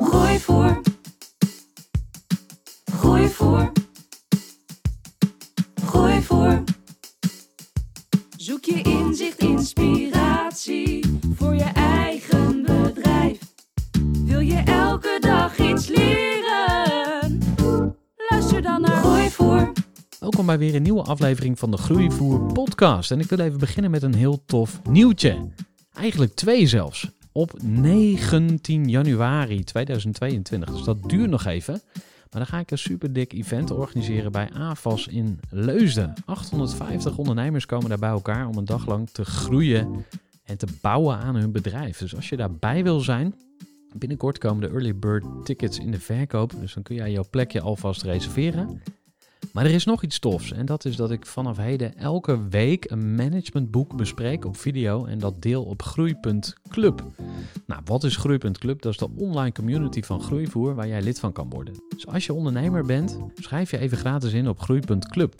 Groeivoer. Groeivoer. Groeivoer. Zoek je inzicht, inspiratie voor je eigen bedrijf. Wil je elke dag iets leren? Luister dan naar Groeivoer. Welkom bij weer een nieuwe aflevering van de Groeivoer podcast. En ik wil even beginnen met een heel tof nieuwtje. Eigenlijk twee zelfs. Op 19 januari 2022. Dus dat duurt nog even. Maar dan ga ik een super dik event organiseren bij AFAS in Leusden. 850 ondernemers komen daar bij elkaar om een dag lang te groeien en te bouwen aan hun bedrijf. Dus als je daarbij wil zijn, binnenkort komen de early bird tickets in de verkoop. Dus dan kun jij jouw plekje alvast reserveren. Maar er is nog iets tofs en dat is dat ik vanaf heden elke week een managementboek bespreek op video en dat deel op Groei.club. Nou, wat is Groei.club? Dat is de online community van Groeivoer waar jij lid van kan worden. Dus als je ondernemer bent, schrijf je even gratis in op Groei.club.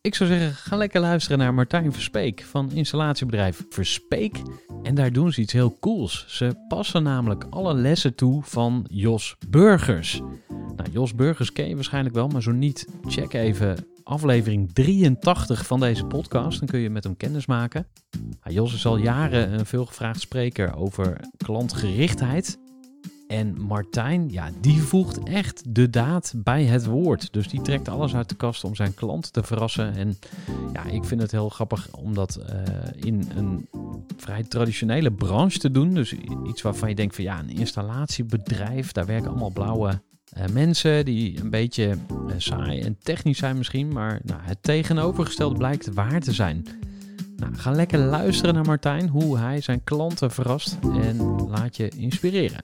Ik zou zeggen, ga lekker luisteren naar Martijn Verspeek van installatiebedrijf Verspeek. En daar doen ze iets heel cools. Ze passen namelijk alle lessen toe van Jos Burgers. Nou, Jos Burgers ken je waarschijnlijk wel, maar zo niet, check even aflevering 83 van deze podcast. Dan kun je met hem kennis maken. Nou, Jos is al jaren een veelgevraagd spreker over klantgerichtheid. En Martijn, ja, die voegt echt de daad bij het woord. Dus die trekt alles uit de kast om zijn klant te verrassen. En ja, ik vind het heel grappig om dat uh, in een vrij traditionele branche te doen. Dus iets waarvan je denkt van ja, een installatiebedrijf, daar werken allemaal blauwe uh, mensen die een beetje uh, saai en technisch zijn misschien. Maar nou, het tegenovergestelde blijkt waar te zijn. Nou, ga lekker luisteren naar Martijn, hoe hij zijn klanten verrast en laat je inspireren.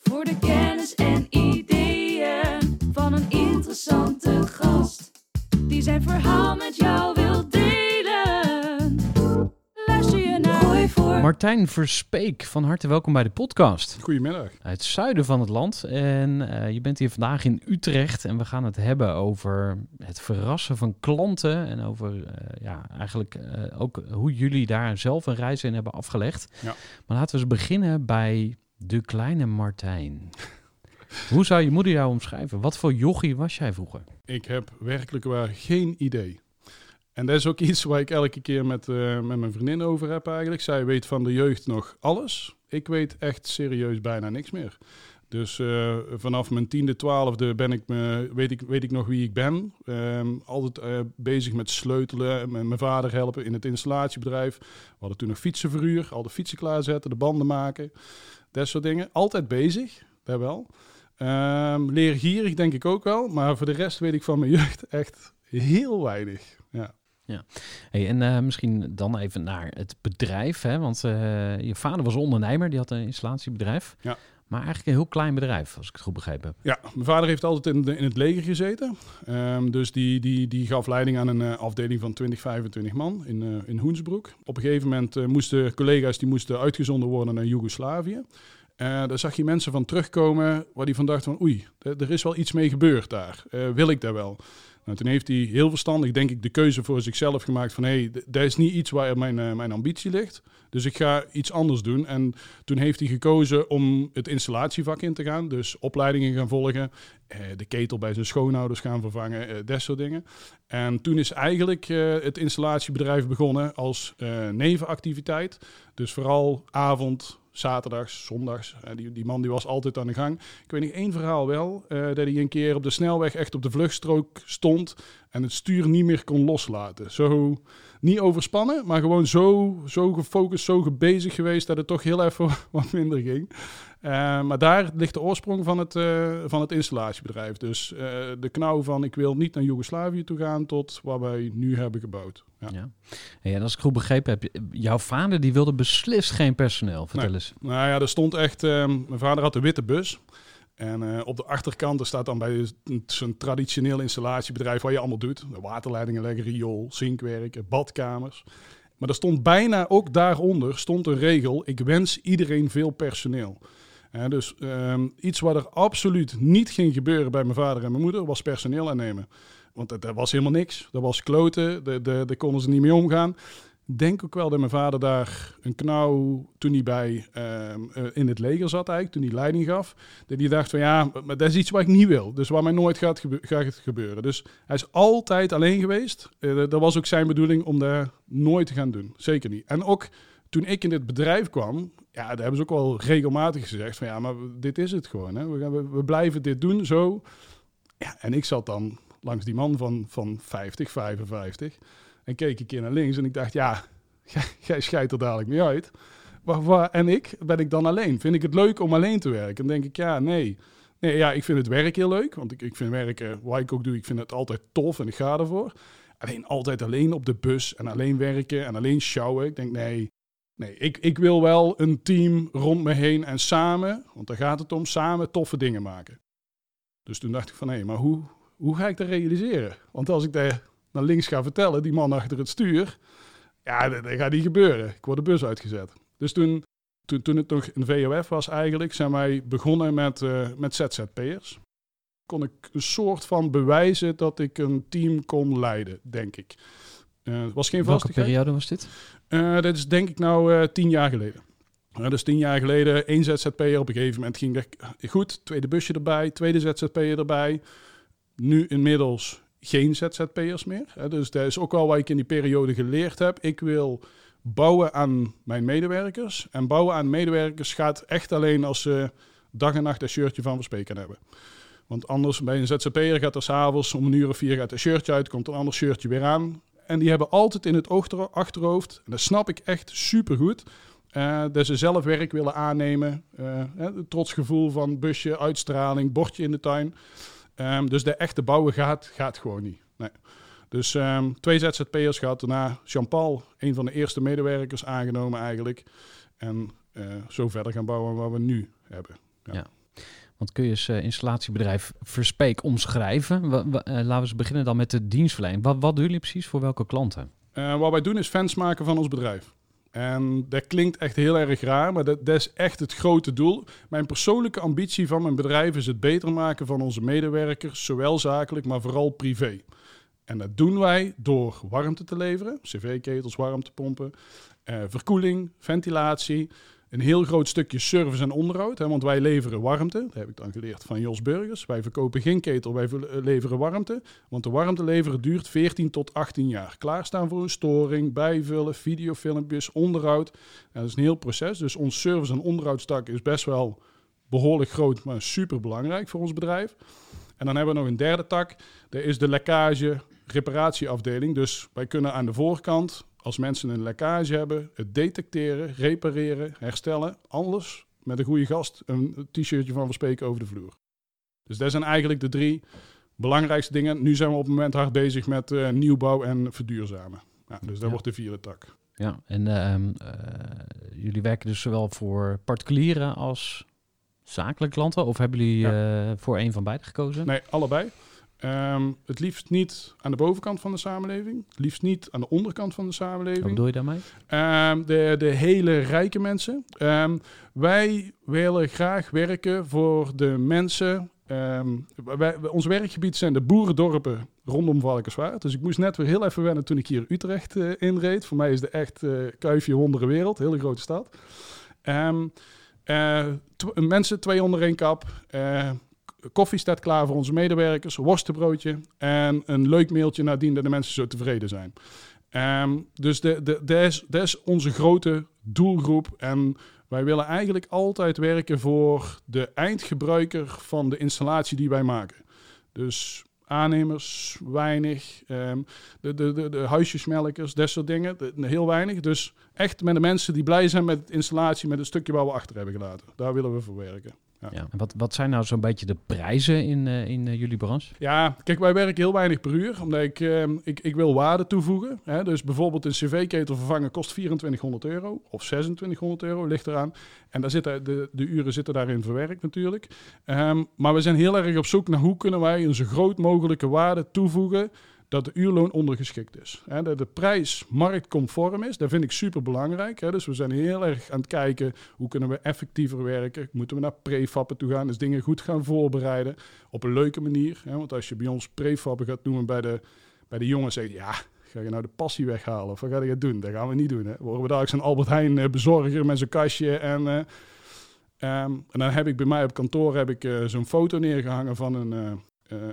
Voor de kennis en ideeën van een interessante gast. Die zijn verhaal met jou wil delen. Martijn Verspeek, van harte welkom bij de podcast. Goedemiddag. Uit het zuiden van het land. En uh, je bent hier vandaag in Utrecht. En we gaan het hebben over het verrassen van klanten. En over uh, ja, eigenlijk uh, ook hoe jullie daar zelf een reis in hebben afgelegd. Ja. Maar laten we eens beginnen bij de kleine Martijn. Hoe zou je moeder jou omschrijven? Wat voor jochie was jij vroeger? Ik heb werkelijk waar geen idee. En dat is ook iets waar ik elke keer met, uh, met mijn vriendin over heb eigenlijk. Zij weet van de jeugd nog alles. Ik weet echt serieus bijna niks meer. Dus uh, vanaf mijn tiende, twaalfde ben ik me, weet, ik, weet ik nog wie ik ben. Um, altijd uh, bezig met sleutelen, met mijn vader helpen in het installatiebedrijf. We hadden toen nog fietsenverhuur, al de fietsen klaarzetten, de banden maken. Dat soort dingen. Altijd bezig, daar wel. Um, leergierig denk ik ook wel. Maar voor de rest weet ik van mijn jeugd echt heel weinig. Ja. Hey, en uh, misschien dan even naar het bedrijf. Hè? Want uh, je vader was ondernemer, die had een installatiebedrijf. Ja. Maar eigenlijk een heel klein bedrijf, als ik het goed begrepen heb. Ja, mijn vader heeft altijd in, de, in het leger gezeten. Um, dus die, die, die gaf leiding aan een uh, afdeling van 20, 25 man in, uh, in Hoensbroek. Op een gegeven moment uh, moesten collega's die moesten uitgezonden worden naar Joegoslavië. Daar zag je mensen van terugkomen waar die van dachten van oei, er is wel iets mee gebeurd daar. Wil ik daar wel? Nou, toen heeft hij heel verstandig, denk ik, de keuze voor zichzelf gemaakt van... hé, hey, dat is niet iets waar mijn, eh, mijn ambitie ligt. Dus ik ga iets anders doen. En toen heeft hij gekozen om het installatievak in te gaan. Dus opleidingen gaan volgen. eh, de ketel bij zijn schoonouders gaan vervangen. eh, dat soort dingen. En toen is eigenlijk het installatiebedrijf begonnen als nevenactiviteit. Dus vooral avond, zaterdags, zondags. Eh, die, die man die was altijd aan de gang. Ik weet nog één verhaal wel. eh, dat hij een keer op de snelweg echt op de vluchtstrook stond. En het stuur niet meer kon loslaten. Zo niet overspannen, maar gewoon zo, zo gefocust, zo bezig geweest dat het toch heel even wat minder ging. Eh, maar daar ligt de oorsprong van het, eh, van het installatiebedrijf. Dus eh, de knauw van ik wil niet naar Joegoslavië toe gaan tot wat wij nu hebben gebouwd. Ja. Ja. En als ik goed begrepen heb, jouw vader die wilde beslist geen personeel. Vertel Nee. eens. Nou ja, er stond echt... mijn vader had een witte bus. En op de achterkant er staat dan bij zo'n traditioneel installatiebedrijf... wat je allemaal doet. De waterleidingen leggen, riool, zinkwerk, eh, badkamers. Maar er stond bijna ook daaronder stond een regel... ik wens iedereen veel personeel. Dus ehm, iets wat er absoluut niet ging gebeuren bij mijn vader en mijn moeder... was personeel aannemen. Want dat, was helemaal niks. Dat was kloten, daar konden ze niet mee omgaan denk ook wel dat mijn vader daar een knauw toen hij bij ehm, eh, in het leger zat eigenlijk, toen hij leiding gaf, dat hij dacht van ja, maar dat is iets wat ik niet wil. Dus wat mij nooit gaat, gaat gebeuren. Dus hij is altijd alleen geweest. Eh, dat was ook zijn bedoeling om dat nooit te gaan doen. Zeker niet. En ook toen ik in dit bedrijf kwam, ja, daar hebben ze ook wel regelmatig gezegd van ja, maar dit is het gewoon. Hè. We, gaan, we, blijven dit doen zo. Ja, en ik zat dan langs die man van, van 50, 55. En keek een keer naar links en ik dacht, ja, jij, scheidt er dadelijk mee uit. Waar, waar, en ik, ben ik dan alleen? Vind ik het leuk om alleen te werken? Dan denk ik, ja, nee. Nee, ja, ik vind het werk heel leuk. Want ik, ik vind werken, wat ik ook doe, ik vind het altijd tof en ik ga ervoor. Alleen altijd alleen op de bus en alleen werken en alleen sjouwen. Ik denk, nee, nee ik, ik wil wel een team rond me heen en samen, want daar gaat het om, samen toffe dingen maken. Dus toen dacht ik van, hé, maar hoe, hoe ga ik dat realiseren? Want als ik daar naar links ga vertellen, die man achter het stuur, ja, dat, gaat niet gebeuren. Ik word de bus uitgezet. Dus toen, toen, toen het nog een VOF was eigenlijk, zijn wij begonnen met, eh, met ZZP'ers. Kon ik een soort van bewijzen dat ik een team kon leiden, denk ik. Eh, het was geen Welke vastigheid. periode was dit? Eh, dat is denk ik nou eh, tien jaar geleden. Dus tien jaar geleden, één ZZP'er. Op een gegeven moment ging dat goed. Tweede busje erbij, tweede ZZP'er erbij. Nu inmiddels geen ZZP'ers meer. Dus dat is ook wel wat ik in die periode geleerd heb. Ik wil bouwen aan mijn medewerkers. En bouwen aan medewerkers gaat echt alleen als ze dag en nacht een shirtje van Verspreken hebben. Want anders bij een ZZP'er gaat er s'avonds om een uur of vier gaat een shirtje uit, komt een ander shirtje weer aan. En die hebben altijd in het achterhoofd, en dat snap ik echt supergoed, eh dat ze zelf werk willen aannemen. Eh, hè, het trotsgevoel van busje, uitstraling, bordje in de tuin. Ehm, dus de echte bouwen gaat, gaat gewoon niet. Nee. Dus ehm, twee ZZP'ers gehad. Daarna Jean-Paul, een van de eerste medewerkers aangenomen eigenlijk. En eh, zo verder gaan bouwen wat we nu hebben. Want kun je eens eh, installatiebedrijf Verspeek omschrijven? Eh, laten we beginnen dan met de dienstverlening. Wat, wat doen jullie precies voor welke klanten? Eh, wat wij doen is fans maken van ons bedrijf. En dat klinkt echt heel erg raar, maar dat, dat is echt het grote doel. Mijn persoonlijke ambitie van mijn bedrijf is het beter maken van onze medewerkers, zowel zakelijk, maar vooral privé. En dat doen wij door warmte te leveren, cv-ketels, warmtepompen, eh, verkoeling, ventilatie, een heel groot stukje service en onderhoud. Hè, want wij leveren warmte, dat heb ik dan geleerd van Jos Burgers. Wij verkopen geen ketel, wij eh, leveren warmte. Want de warmte leveren duurt 14 tot 18 jaar. Klaarstaan voor een storing, bijvullen, videofilmpjes, onderhoud. Dat is een heel proces. Dus ons service- en onderhoudstak is best wel behoorlijk groot, maar super belangrijk voor ons bedrijf. En dan hebben we nog een derde tak. Dat is de lekkage reparatieafdeling. Dus wij kunnen aan de voorkant, als mensen een lekkage hebben, het detecteren, repareren, herstellen. Alles met een goede gast een t-shirtje van verspreken over de vloer. Dus dat zijn eigenlijk de drie belangrijkste dingen. Nu zijn we op het moment hard bezig met eh, nieuwbouw en verduurzamen. Ja, dus dat Ja. wordt de vierde tak. Ja, en ehm, eh, jullie werken dus zowel voor particulieren als zakelijke klanten? Of hebben jullie eh, voor een van beide gekozen? Nee, allebei. Ehm, het liefst niet aan de bovenkant van de samenleving. Het liefst niet aan de onderkant van de Wat samenleving. bedoel je daarmee? Ehm, de, de hele rijke mensen. Ehm, wij willen graag werken voor de mensen wij- ons werkgebied zijn de boerendorpen rondom Valkenswaard. Dus ik moest net weer heel even wennen toen ik hier Utrecht eh, inreed. Voor mij is de echt eh kuifje wondere wereld, hele grote stad. Eh, mensen twee onder één kap. Koffie staat klaar voor onze medewerkers, worstenbroodje en een leuk mailtje nadien dat de mensen zo tevreden zijn. Ehm, dus dat, is, is onze grote doelgroep. En wij willen eigenlijk altijd werken voor de eindgebruiker van de installatie die wij maken. Dus aannemers, weinig. ehm, de, de, de, de huisjesmelkers, dat soort dingen. heel weinig. Dus echt met de mensen die blij zijn met de installatie, met het stukje waar we achter hebben gelaten. Daar willen we voor werken. Ja. Ja. En wat, wat zijn nou zo'n beetje de prijzen in, eh, in eh, jullie branche? Ja, kijk, wij werken heel weinig per uur, omdat ik, ehm, ik, ik wil waarde toevoegen. Hè? Dus bijvoorbeeld een cv-ketel vervangen kost 2400 euro of 2600 euro, ligt eraan. En daar zitten, de, de uren zitten daarin verwerkt natuurlijk. Ehm, maar we zijn heel erg op zoek naar hoe kunnen wij een zo groot mogelijke waarde toevoegen dat de uurloon ondergeschikt is. Hè? Dat de prijs marktconform is, dat vind ik super belangrijk. Dus we zijn heel erg aan het kijken hoe kunnen we effectiever werken. Moeten we naar prefappen toe gaan, dus dingen goed gaan voorbereiden op een leuke manier. Want als je bij ons prefappen gaat noemen bij de, bij de jongens, zeg je ja, ga je nou de passie weghalen of wat ga je doen? Dat gaan we niet doen. Hè? Worden we daar zo'n Albert Heijn eh, bezorger met zo'n kastje en... eh, ehm, en dan heb ik bij mij op kantoor heb ik, eh, zo'n foto neergehangen van een,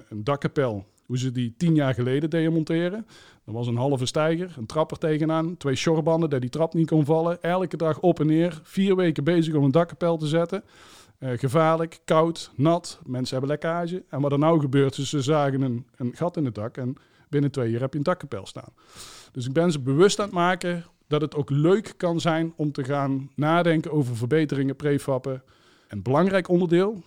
een dakkapel. Hoe ze die tien jaar geleden deden monteren. Er was een halve steiger, een trap er tegenaan, twee shorebanden dat die trap niet kon vallen. Elke dag op en neer, vier weken bezig om een dakkapel te zetten. Eh, gevaarlijk, koud, nat, mensen hebben lekkage. En wat er nou gebeurt is, ze zagen een, een gat in het dak en binnen twee jaar heb je een dakkapel staan. Dus ik ben ze bewust aan het maken dat het ook leuk kan zijn om te gaan nadenken over verbeteringen, prefappen. Een belangrijk onderdeel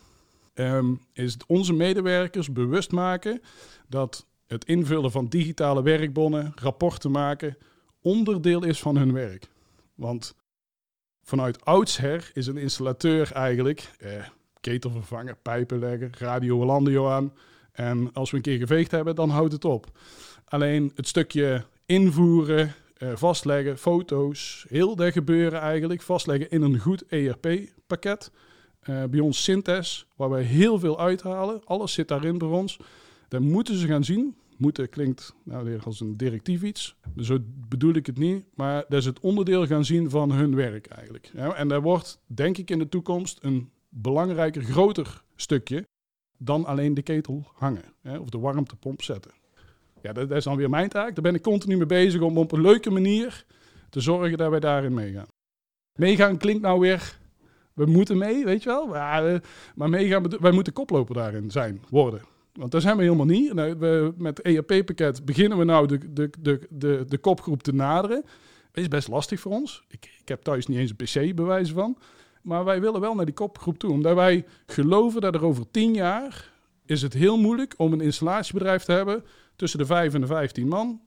ehm, is onze medewerkers bewust maken dat het invullen van digitale werkbonnen, rapporten maken, onderdeel is van hun werk. Want vanuit oudsher is een installateur eigenlijk eh, ketel vervangen, pijpen leggen, radio Landio aan. En als we een keer geveegd hebben, dan houdt het op. Alleen het stukje invoeren, eh, vastleggen, foto's, heel dat gebeuren eigenlijk, vastleggen in een goed ERP-pakket. Eh, bij ons Synthes, waar wij heel veel uithalen. Alles zit daarin bij ons. Dan moeten ze gaan zien. Moeten klinkt nou weer als een directief iets. Zo bedoel ik het niet. Maar dat is het onderdeel gaan zien van hun werk eigenlijk. En daar wordt, denk ik, in de toekomst een belangrijker, groter stukje dan alleen de ketel hangen. Of de warmtepomp zetten. Ja, dat, dat is dan weer mijn taak. Daar ben ik continu mee bezig om op een leuke manier te zorgen dat wij daarin meegaan. Meegaan klinkt nou weer we moeten mee, weet je wel. Maar, eh, maar meegaan, bedo- wij moeten koploper daarin zijn, worden. Want daar zijn we helemaal niet. We, met het ERP-pakket beginnen we nou de, de, de, de, de kopgroep te naderen. Is best lastig voor ons. Ik, ik heb thuis niet eens een PC bewijs van. Maar wij willen wel naar die kopgroep toe. Omdat wij geloven dat er over tien jaar is het heel moeilijk om een installatiebedrijf te hebben tussen de vijf en de vijftien man.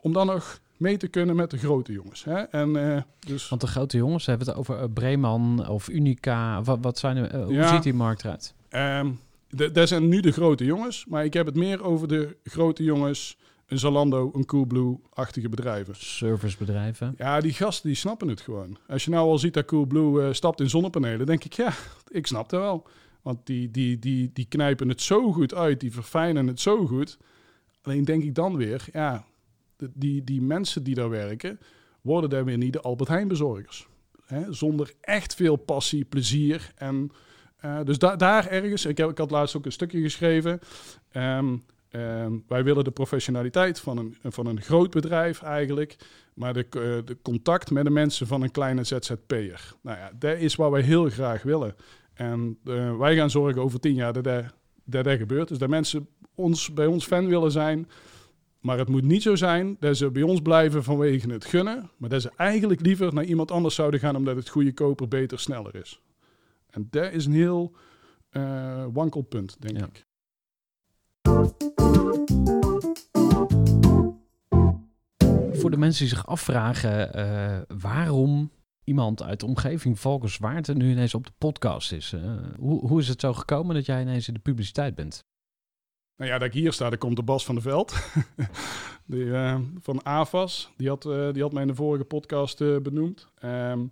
Om dan nog mee te kunnen met de grote jongens. Hè? En, eh, dus... Want de grote jongens, hebben we het over eh, Breeman of Unica. Wat, wat zijn er, eh, hoe Ja. ziet die markt eruit? Ehm d- dat zijn nu de grote jongens, maar ik heb het meer over de grote jongens, een Zalando, een Coolblue-achtige bedrijven. Servicebedrijven. Ja, die gasten die snappen het gewoon. Als je nou al ziet dat Coolblue eh, stapt in zonnepanelen, denk ik, ja, ik snap het wel. Want die, die, die, die knijpen het zo goed uit, die verfijnen het zo goed. Alleen denk ik dan weer, ja, die, die mensen die daar werken, worden daar weer niet de Albert Heijn bezorgers. Hè? Zonder echt veel passie, plezier. En, eh, dus da- daar ergens, ik, heb, ik had laatst ook een stukje geschreven. Ehm, ehm, wij willen de professionaliteit van een, van een groot bedrijf eigenlijk, maar de, eh, de contact met de mensen van een kleine ZZP'er. Nou ja, dat is wat wij heel graag willen. En eh, wij gaan zorgen over tien jaar dat dat, dat, dat gebeurt. Dus dat mensen ons, bij ons fan willen zijn. Maar het moet niet zo zijn dat ze bij ons blijven vanwege het gunnen. Maar dat ze eigenlijk liever naar iemand anders zouden gaan omdat het goede koper beter, sneller is. En dat is een heel eh, wankelpunt, denk Ja. ik. Voor de mensen die zich afvragen eh, waarom iemand uit de omgeving Valkenswaard nu ineens op de podcast is. eh, hoe, hoe is het zo gekomen dat jij ineens in de publiciteit bent? Nou ja, dat ik hier sta, daar komt de Bas van der Veld. die, eh, van AFAS. Die had, eh, die had mij in de vorige podcast eh, benoemd. Ehm,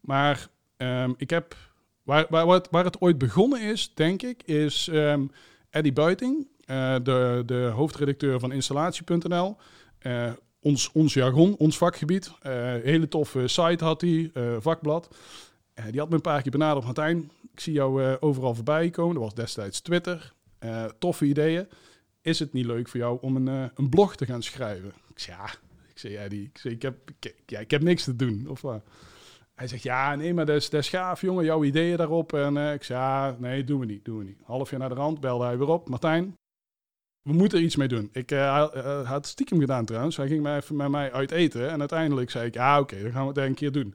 maar ehm, ik heb Waar, waar, waar, het, waar het ooit begonnen is, denk ik, is ehm Eddie Buiting, de, de hoofdredacteur van installatie.nl. Ons, ons jargon, ons vakgebied. Hele toffe site had hij, vakblad. Die had me een paar keer benaderd. Martijn, ik zie jou overal voorbij komen. Dat was destijds Twitter. Eh, toffe ideeën. Is het niet leuk voor jou om een, eh, een blog te gaan schrijven? Ik zei, ja. Ik zei, Eddie, ik, zei, ik, heb, ik, ja, ik heb niks te doen. Of? Hij zegt, ja, nee, maar dat is, is gaaf, jongen. Jouw ideeën daarop. En eh, ik zei, ja, nee, doen we niet, doen we niet. Half jaar naar de rand belde hij weer op. Martijn, we moeten er iets mee doen. Ik hij had stiekem gedaan trouwens. Hij ging mij even met mij uit eten. En uiteindelijk zei ik, ja, oké, dan gaan we het een keer doen.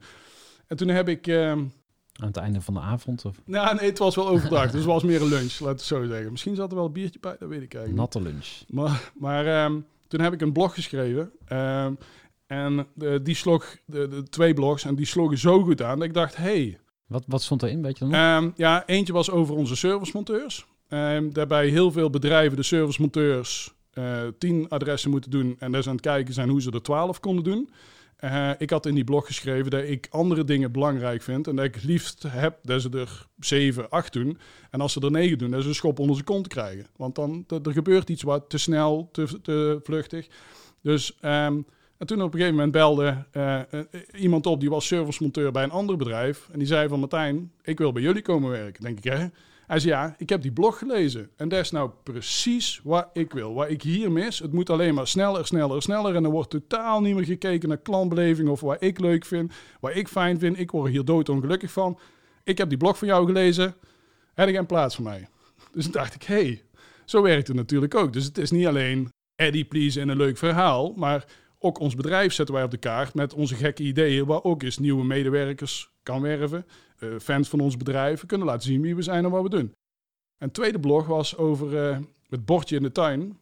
En toen heb ik... ehm, Aan het einde van de avond of nou, nee, het was wel overdag. dus het was meer een lunch, laat het zo zeggen. Misschien zat er wel een biertje bij, dat weet ik eigenlijk natte lunch. Maar, maar ehm, toen heb ik een blog geschreven. ehm, en eh, die sloeg, de, de twee blogs, en die sloegen zo goed aan dat ik dacht, hey, Wat, wat stond erin, weet je dan? Ehm, ja, eentje was over onze servicemonteurs. Daarbij heel veel bedrijven, de servicemonteurs, eh tien adressen moeten doen. En daar zijn aan het kijken zijn hoe ze er twaalf konden doen. Eh, ik had in die blog geschreven dat ik andere dingen belangrijk vind. En dat ik het liefst heb dat ze er zeven, acht doen. En als ze er negen doen, dat ze een schop onder zijn kont krijgen. Want dan er er gebeurt iets wat te snel, te, te vluchtig. Dus ehm, en toen op een gegeven moment belde eh, eh, iemand op, die was servicemonteur bij een ander bedrijf. En die zei van Martijn, ik wil bij jullie komen werken. Denk ik, hè? Hij zei, ja, ik heb die blog gelezen. En dat is nou precies wat ik wil. Wat ik hier mis, het moet alleen maar sneller, sneller, sneller. En er wordt totaal niet meer gekeken naar klantbeleving of wat ik leuk vind, wat ik fijn vind. Ik word hier doodongelukkig van. Ik heb die blog van jou gelezen. Heb ik een plaats voor mij? Dus toen dacht ik, hé, hey, zo werkt het natuurlijk ook. Dus het is niet alleen Eddie Please en een leuk verhaal, maar ook ons bedrijf zetten wij op de kaart met onze gekke ideeën, waar ook eens nieuwe medewerkers kan werven. Eh, fans van ons bedrijf kunnen laten zien wie we zijn en wat we doen. En het tweede blog was over eh, het bordje in de tuin.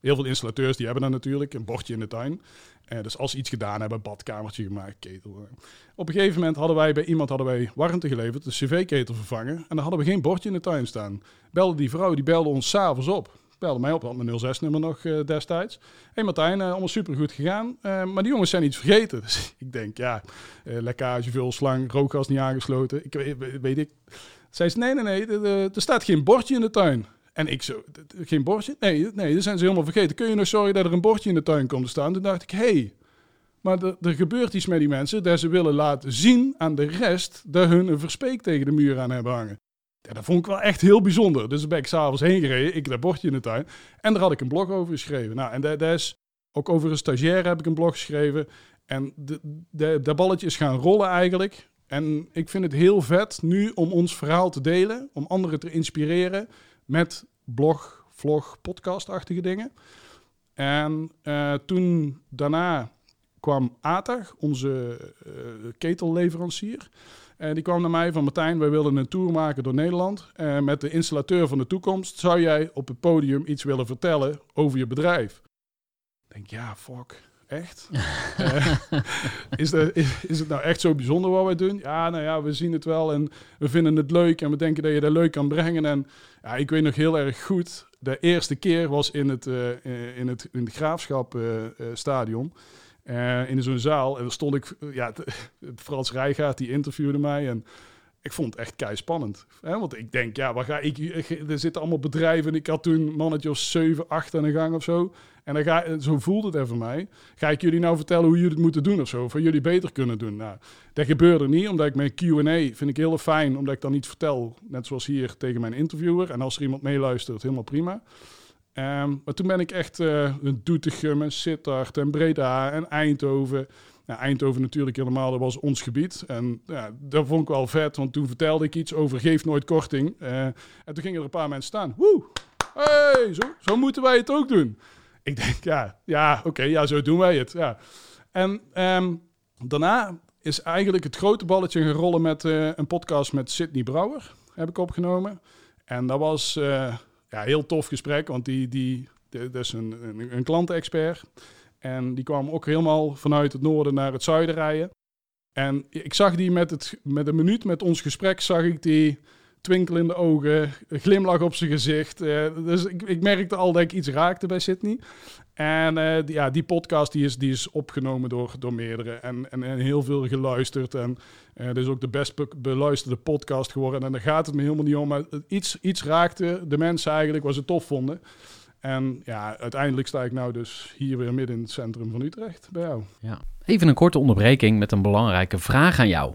Heel veel installateurs die hebben dan natuurlijk een bordje in de tuin. Eh, dus als ze iets gedaan hebben, badkamertje gemaakt, ketel. Op een gegeven moment hadden wij bij iemand hadden wij warmte geleverd, de cv-ketel vervangen. En dan hadden we geen bordje in de tuin staan. Belde die vrouw, die belde ons s'avonds op. Belde mij op, had mijn 06-nummer nog eh, destijds. Hé hey Martijn, eh, allemaal supergoed gegaan. Eh, maar die jongens zijn iets vergeten. Dus ik denk, ja, lekkage, vulslang, rookgas niet aangesloten. Ik weet, ik. Zij zei, nee, nee, nee, er- staat geen bordje in de tuin. En ik zo, "D- d- geen bordje? Nee, nee, dat zijn ze helemaal vergeten. Kun je nog zorgen dat er een bordje in de tuin komt te staan? Toen dacht ik, hé, hey, maar er, er gebeurt iets met die mensen dat ze willen laten zien aan de rest dat hun een verspeek tegen de muur aan hebben hangen. Ja, dat vond ik wel echt heel bijzonder. Dus daar ben ik s'avonds heen gereden, ik dat bordje in de tuin. En daar had ik een blog over geschreven. Nou, en dat is, ook over een stagiair heb ik een blog geschreven. En dat balletje is gaan rollen eigenlijk. En ik vind het heel vet nu om ons verhaal te delen, om anderen te inspireren met blog, vlog, podcastachtige dingen. En eh, toen daarna kwam ATAG, onze eh, ketelleverancier. En die kwam naar mij van Martijn, wij willen een tour maken door Nederland. Eh, met de installateur van de toekomst. Zou jij op het podium iets willen vertellen over je bedrijf? Ik denk, ja, fuck. Echt? Eh, is, de, is, is het nou echt zo bijzonder wat wij doen? Ja, nou ja, we zien het wel en we vinden het leuk en we denken dat je dat leuk kan brengen. En ja, ik weet nog heel erg goed, de eerste keer was in het, eh, in het, in het Graafschap stadion. Eh, in zo'n zaal. En dan stond ik, eh, ja, Frans Rijgaard die interviewde mij en ik vond het echt kei spannend. Hè? Want ik denk, ja, waar ga ik, er zitten allemaal bedrijven en ik had toen mannetje of 7, 8 aan de gang of zo. En dan ga, zo voelde het even mij. Ga ik jullie nou vertellen hoe jullie het moeten doen of zo? Of jullie beter kunnen doen? Nou, dat gebeurde niet, omdat ik mijn Q&A vind ik heel fijn, omdat ik dan niet vertel, net zoals hier tegen mijn interviewer. En als er iemand meeluistert, helemaal prima. Ehm, maar toen ben ik echt een Doetinchem en Sittard en Breda en Eindhoven. Nou, Eindhoven natuurlijk helemaal, dat was ons gebied. En ja, dat vond ik wel vet, want toen vertelde ik iets over geef nooit korting. Eh, en toen gingen er een paar mensen staan. Woe! Hey, zo, zo moeten wij het ook doen. Ik denk, ja, ja oké, ja, zo doen wij het. Ja. En ehm, daarna is eigenlijk het grote balletje gaan met eh, een podcast met Sidney Brouwer. Heb ik opgenomen. En dat was ja, heel tof gesprek, want die, die, dat is een, een, een klantenexpert. En die kwam ook helemaal vanuit het noorden naar het zuiden rijden. En ik zag die met, het, met een minuut met ons gesprek, zag ik die twinkel in de ogen, glimlach op zijn gezicht. Eh, dus ik, ik merkte al dat ik iets raakte bij Sydney. En eh, die, ja, die podcast die is, die is opgenomen door, door meerdere en, en, en heel veel geluisterd. En uh, is ook de best be- beluisterde podcast geworden. En daar gaat het me helemaal niet om. Maar iets, iets raakte de mensen eigenlijk wat ze tof vonden. En ja, uiteindelijk sta ik nou dus hier weer midden in het centrum van Utrecht bij jou. Even een korte onderbreking met een belangrijke vraag aan jou.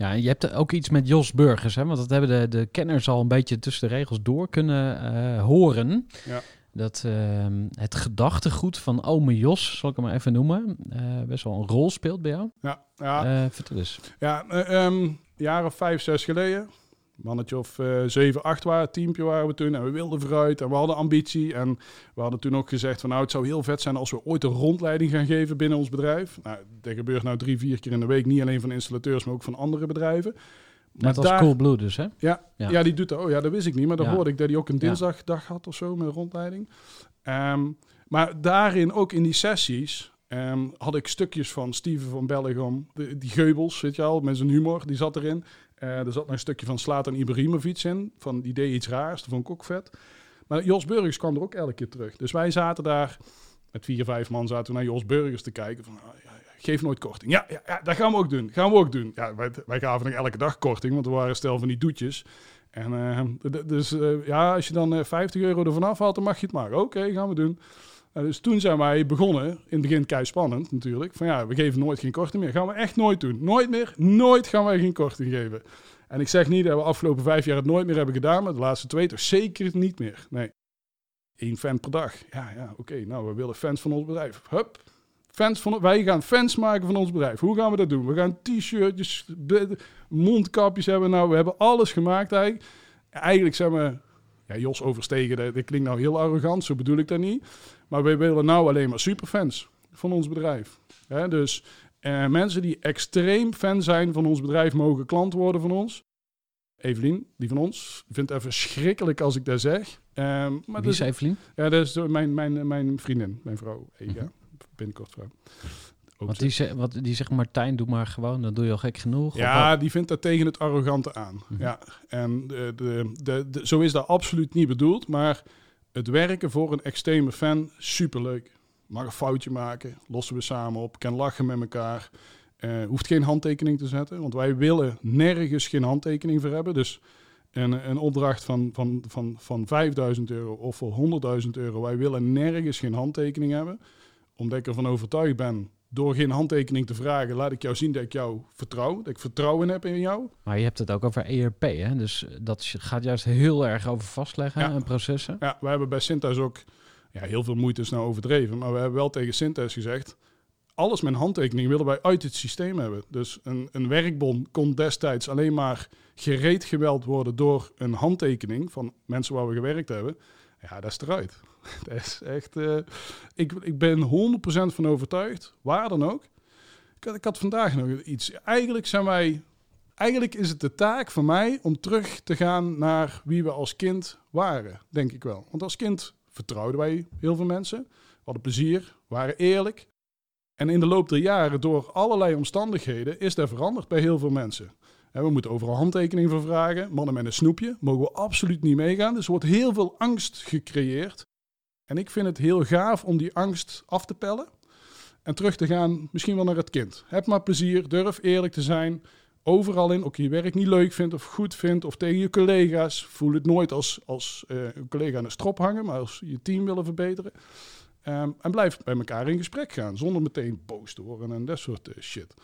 Ja, je hebt ook iets met Jos Burgers, hè? want dat hebben de, de kenners al een beetje tussen de regels door kunnen eh, horen. Ja. Dat ehm, het gedachtegoed van ome Jos, zal ik hem maar even noemen, eh, best wel een rol speelt bij jou. Ja, ja, Eh, vertel eens. ja eh, ehm, of vijf, zes geleden. Mannetje of eh, zeven, acht waren, teampje waren we toen. En we wilden vooruit en we hadden ambitie. En we hadden toen ook gezegd van nou, het zou heel vet zijn als we ooit een rondleiding gaan geven binnen ons bedrijf. Nou, dat gebeurt nou drie, vier keer in de week. Niet alleen van installateurs, maar ook van andere bedrijven. Net als Coolblue dus, hè? Ja, Ja. ja. die doet dat. Oh ja, dat wist ik niet. Maar dan Ja. hoorde ik dat hij ook een dinsdagdag had of zo met een rondleiding. Ehm, maar daarin, ook in die sessies, ehm, had ik stukjes van Steven van Bellegom. De, die Geubels, weet je al, met zijn humor, die zat erin. Eh, er zat nog een stukje van Slatan Ibrahimovic in. Van die deed iets raars, dat vond ik ook vet. Maar Jos Burgers kwam er ook elke keer terug. Dus wij zaten daar, met vier, vijf man, zaten we naar Jos Burgers te kijken. Van, ah, ja, geef nooit korting. Ja, ja, ja, dat gaan we ook doen. Gaan we ook doen. Ja, wij, gaven nog elke dag korting, want er waren stel van die doetjes. En eh, dus eh, ja, als je dan eh, 50 euro ervan afhaalt, dan mag je het maar. Oké, gaan we doen. Eh, dus toen zijn wij begonnen, in het begin kei spannend natuurlijk, van ja, we geven nooit geen korting meer. Gaan we echt nooit doen. Nooit meer, nooit gaan wij geen korting geven. En ik zeg niet dat we afgelopen vijf jaar het nooit meer hebben gedaan, maar de laatste twee toch zeker niet meer. Nee. Eén fan per dag. Ja, ja, oké. nou, we willen fans van ons bedrijf. Hup. Fans van, wij gaan fans maken van ons bedrijf. Hoe gaan we dat doen? We gaan t-shirtjes, mondkapjes hebben. Nou, we hebben alles gemaakt eigenlijk. Eigenlijk zijn we... Ja, Jos overstegen, dat klinkt nou heel arrogant, zo bedoel ik dat niet. Maar wij willen nou alleen maar superfans van ons bedrijf. Hè, dus eh, mensen die extreem fan zijn van ons bedrijf mogen klant worden van ons. Evelien, die van ons, vindt het verschrikkelijk als ik dat zeg. Ehm, maar Wie is Evelien? ja, dat is mijn, mijn, mijn vriendin, mijn vrouw, Ega. Mhm. Binnenkort vrouw. Ook Want die, ze- wat, die zegt Martijn, doe maar gewoon, dan doe je al gek genoeg. Ja, die vindt dat tegen het arrogante aan. Mhm. Ja, en de, de, de- zo is dat absoluut niet bedoeld. Maar het werken voor een extreme fan, superleuk. Mag een foutje maken, lossen we samen op, kan lachen met elkaar. Eh, hoeft geen handtekening te zetten, want wij willen nergens geen handtekening voor hebben. Dus een, een opdracht van, van, van, van 5000 euro of voor 100.000 euro, wij willen nergens geen handtekening hebben. Omdat ik ervan overtuigd ben, door geen handtekening te vragen, laat ik jou zien dat ik jou vertrouw. Dat ik vertrouwen heb in jou. Maar je hebt het ook over ERP, hè? Dus dat gaat juist heel erg over vastleggen Ja. en processen. Ja, we hebben bij Sintes ook, ja, heel veel moeite is nou overdreven, maar we hebben wel tegen Sintes gezegd, alles met handtekening willen wij uit het systeem hebben. Dus een, een werkbon kon destijds alleen maar gereed geweld worden door een handtekening van mensen waar we gewerkt hebben. Ja, dat is eruit. Dat is echt, eh, ik, ik ben 100% van overtuigd, waar dan ook. Ik had, vandaag nog iets. Eigenlijk zijn wij, eigenlijk is het de taak van mij om terug te gaan naar wie we als kind waren, denk ik wel. Want als kind vertrouwden wij heel veel mensen, hadden plezier, waren eerlijk. En in de loop der jaren, door allerlei omstandigheden, is dat veranderd bij heel veel mensen. We moeten overal handtekening voor vragen. Mannen met een snoepje mogen we absoluut niet meegaan. Dus er wordt heel veel angst gecreëerd. En ik vind het heel gaaf om die angst af te pellen. En terug te gaan misschien wel naar het kind. Heb maar plezier, durf eerlijk te zijn. overal in, ook je werk niet leuk vindt of goed vindt, of tegen je collega's, voel het nooit als, als eh, een collega aan de strop hangen, maar als je team willen verbeteren. Ehm, en blijf bij elkaar in gesprek gaan, zonder meteen boos te worden en dat soort eh, shit.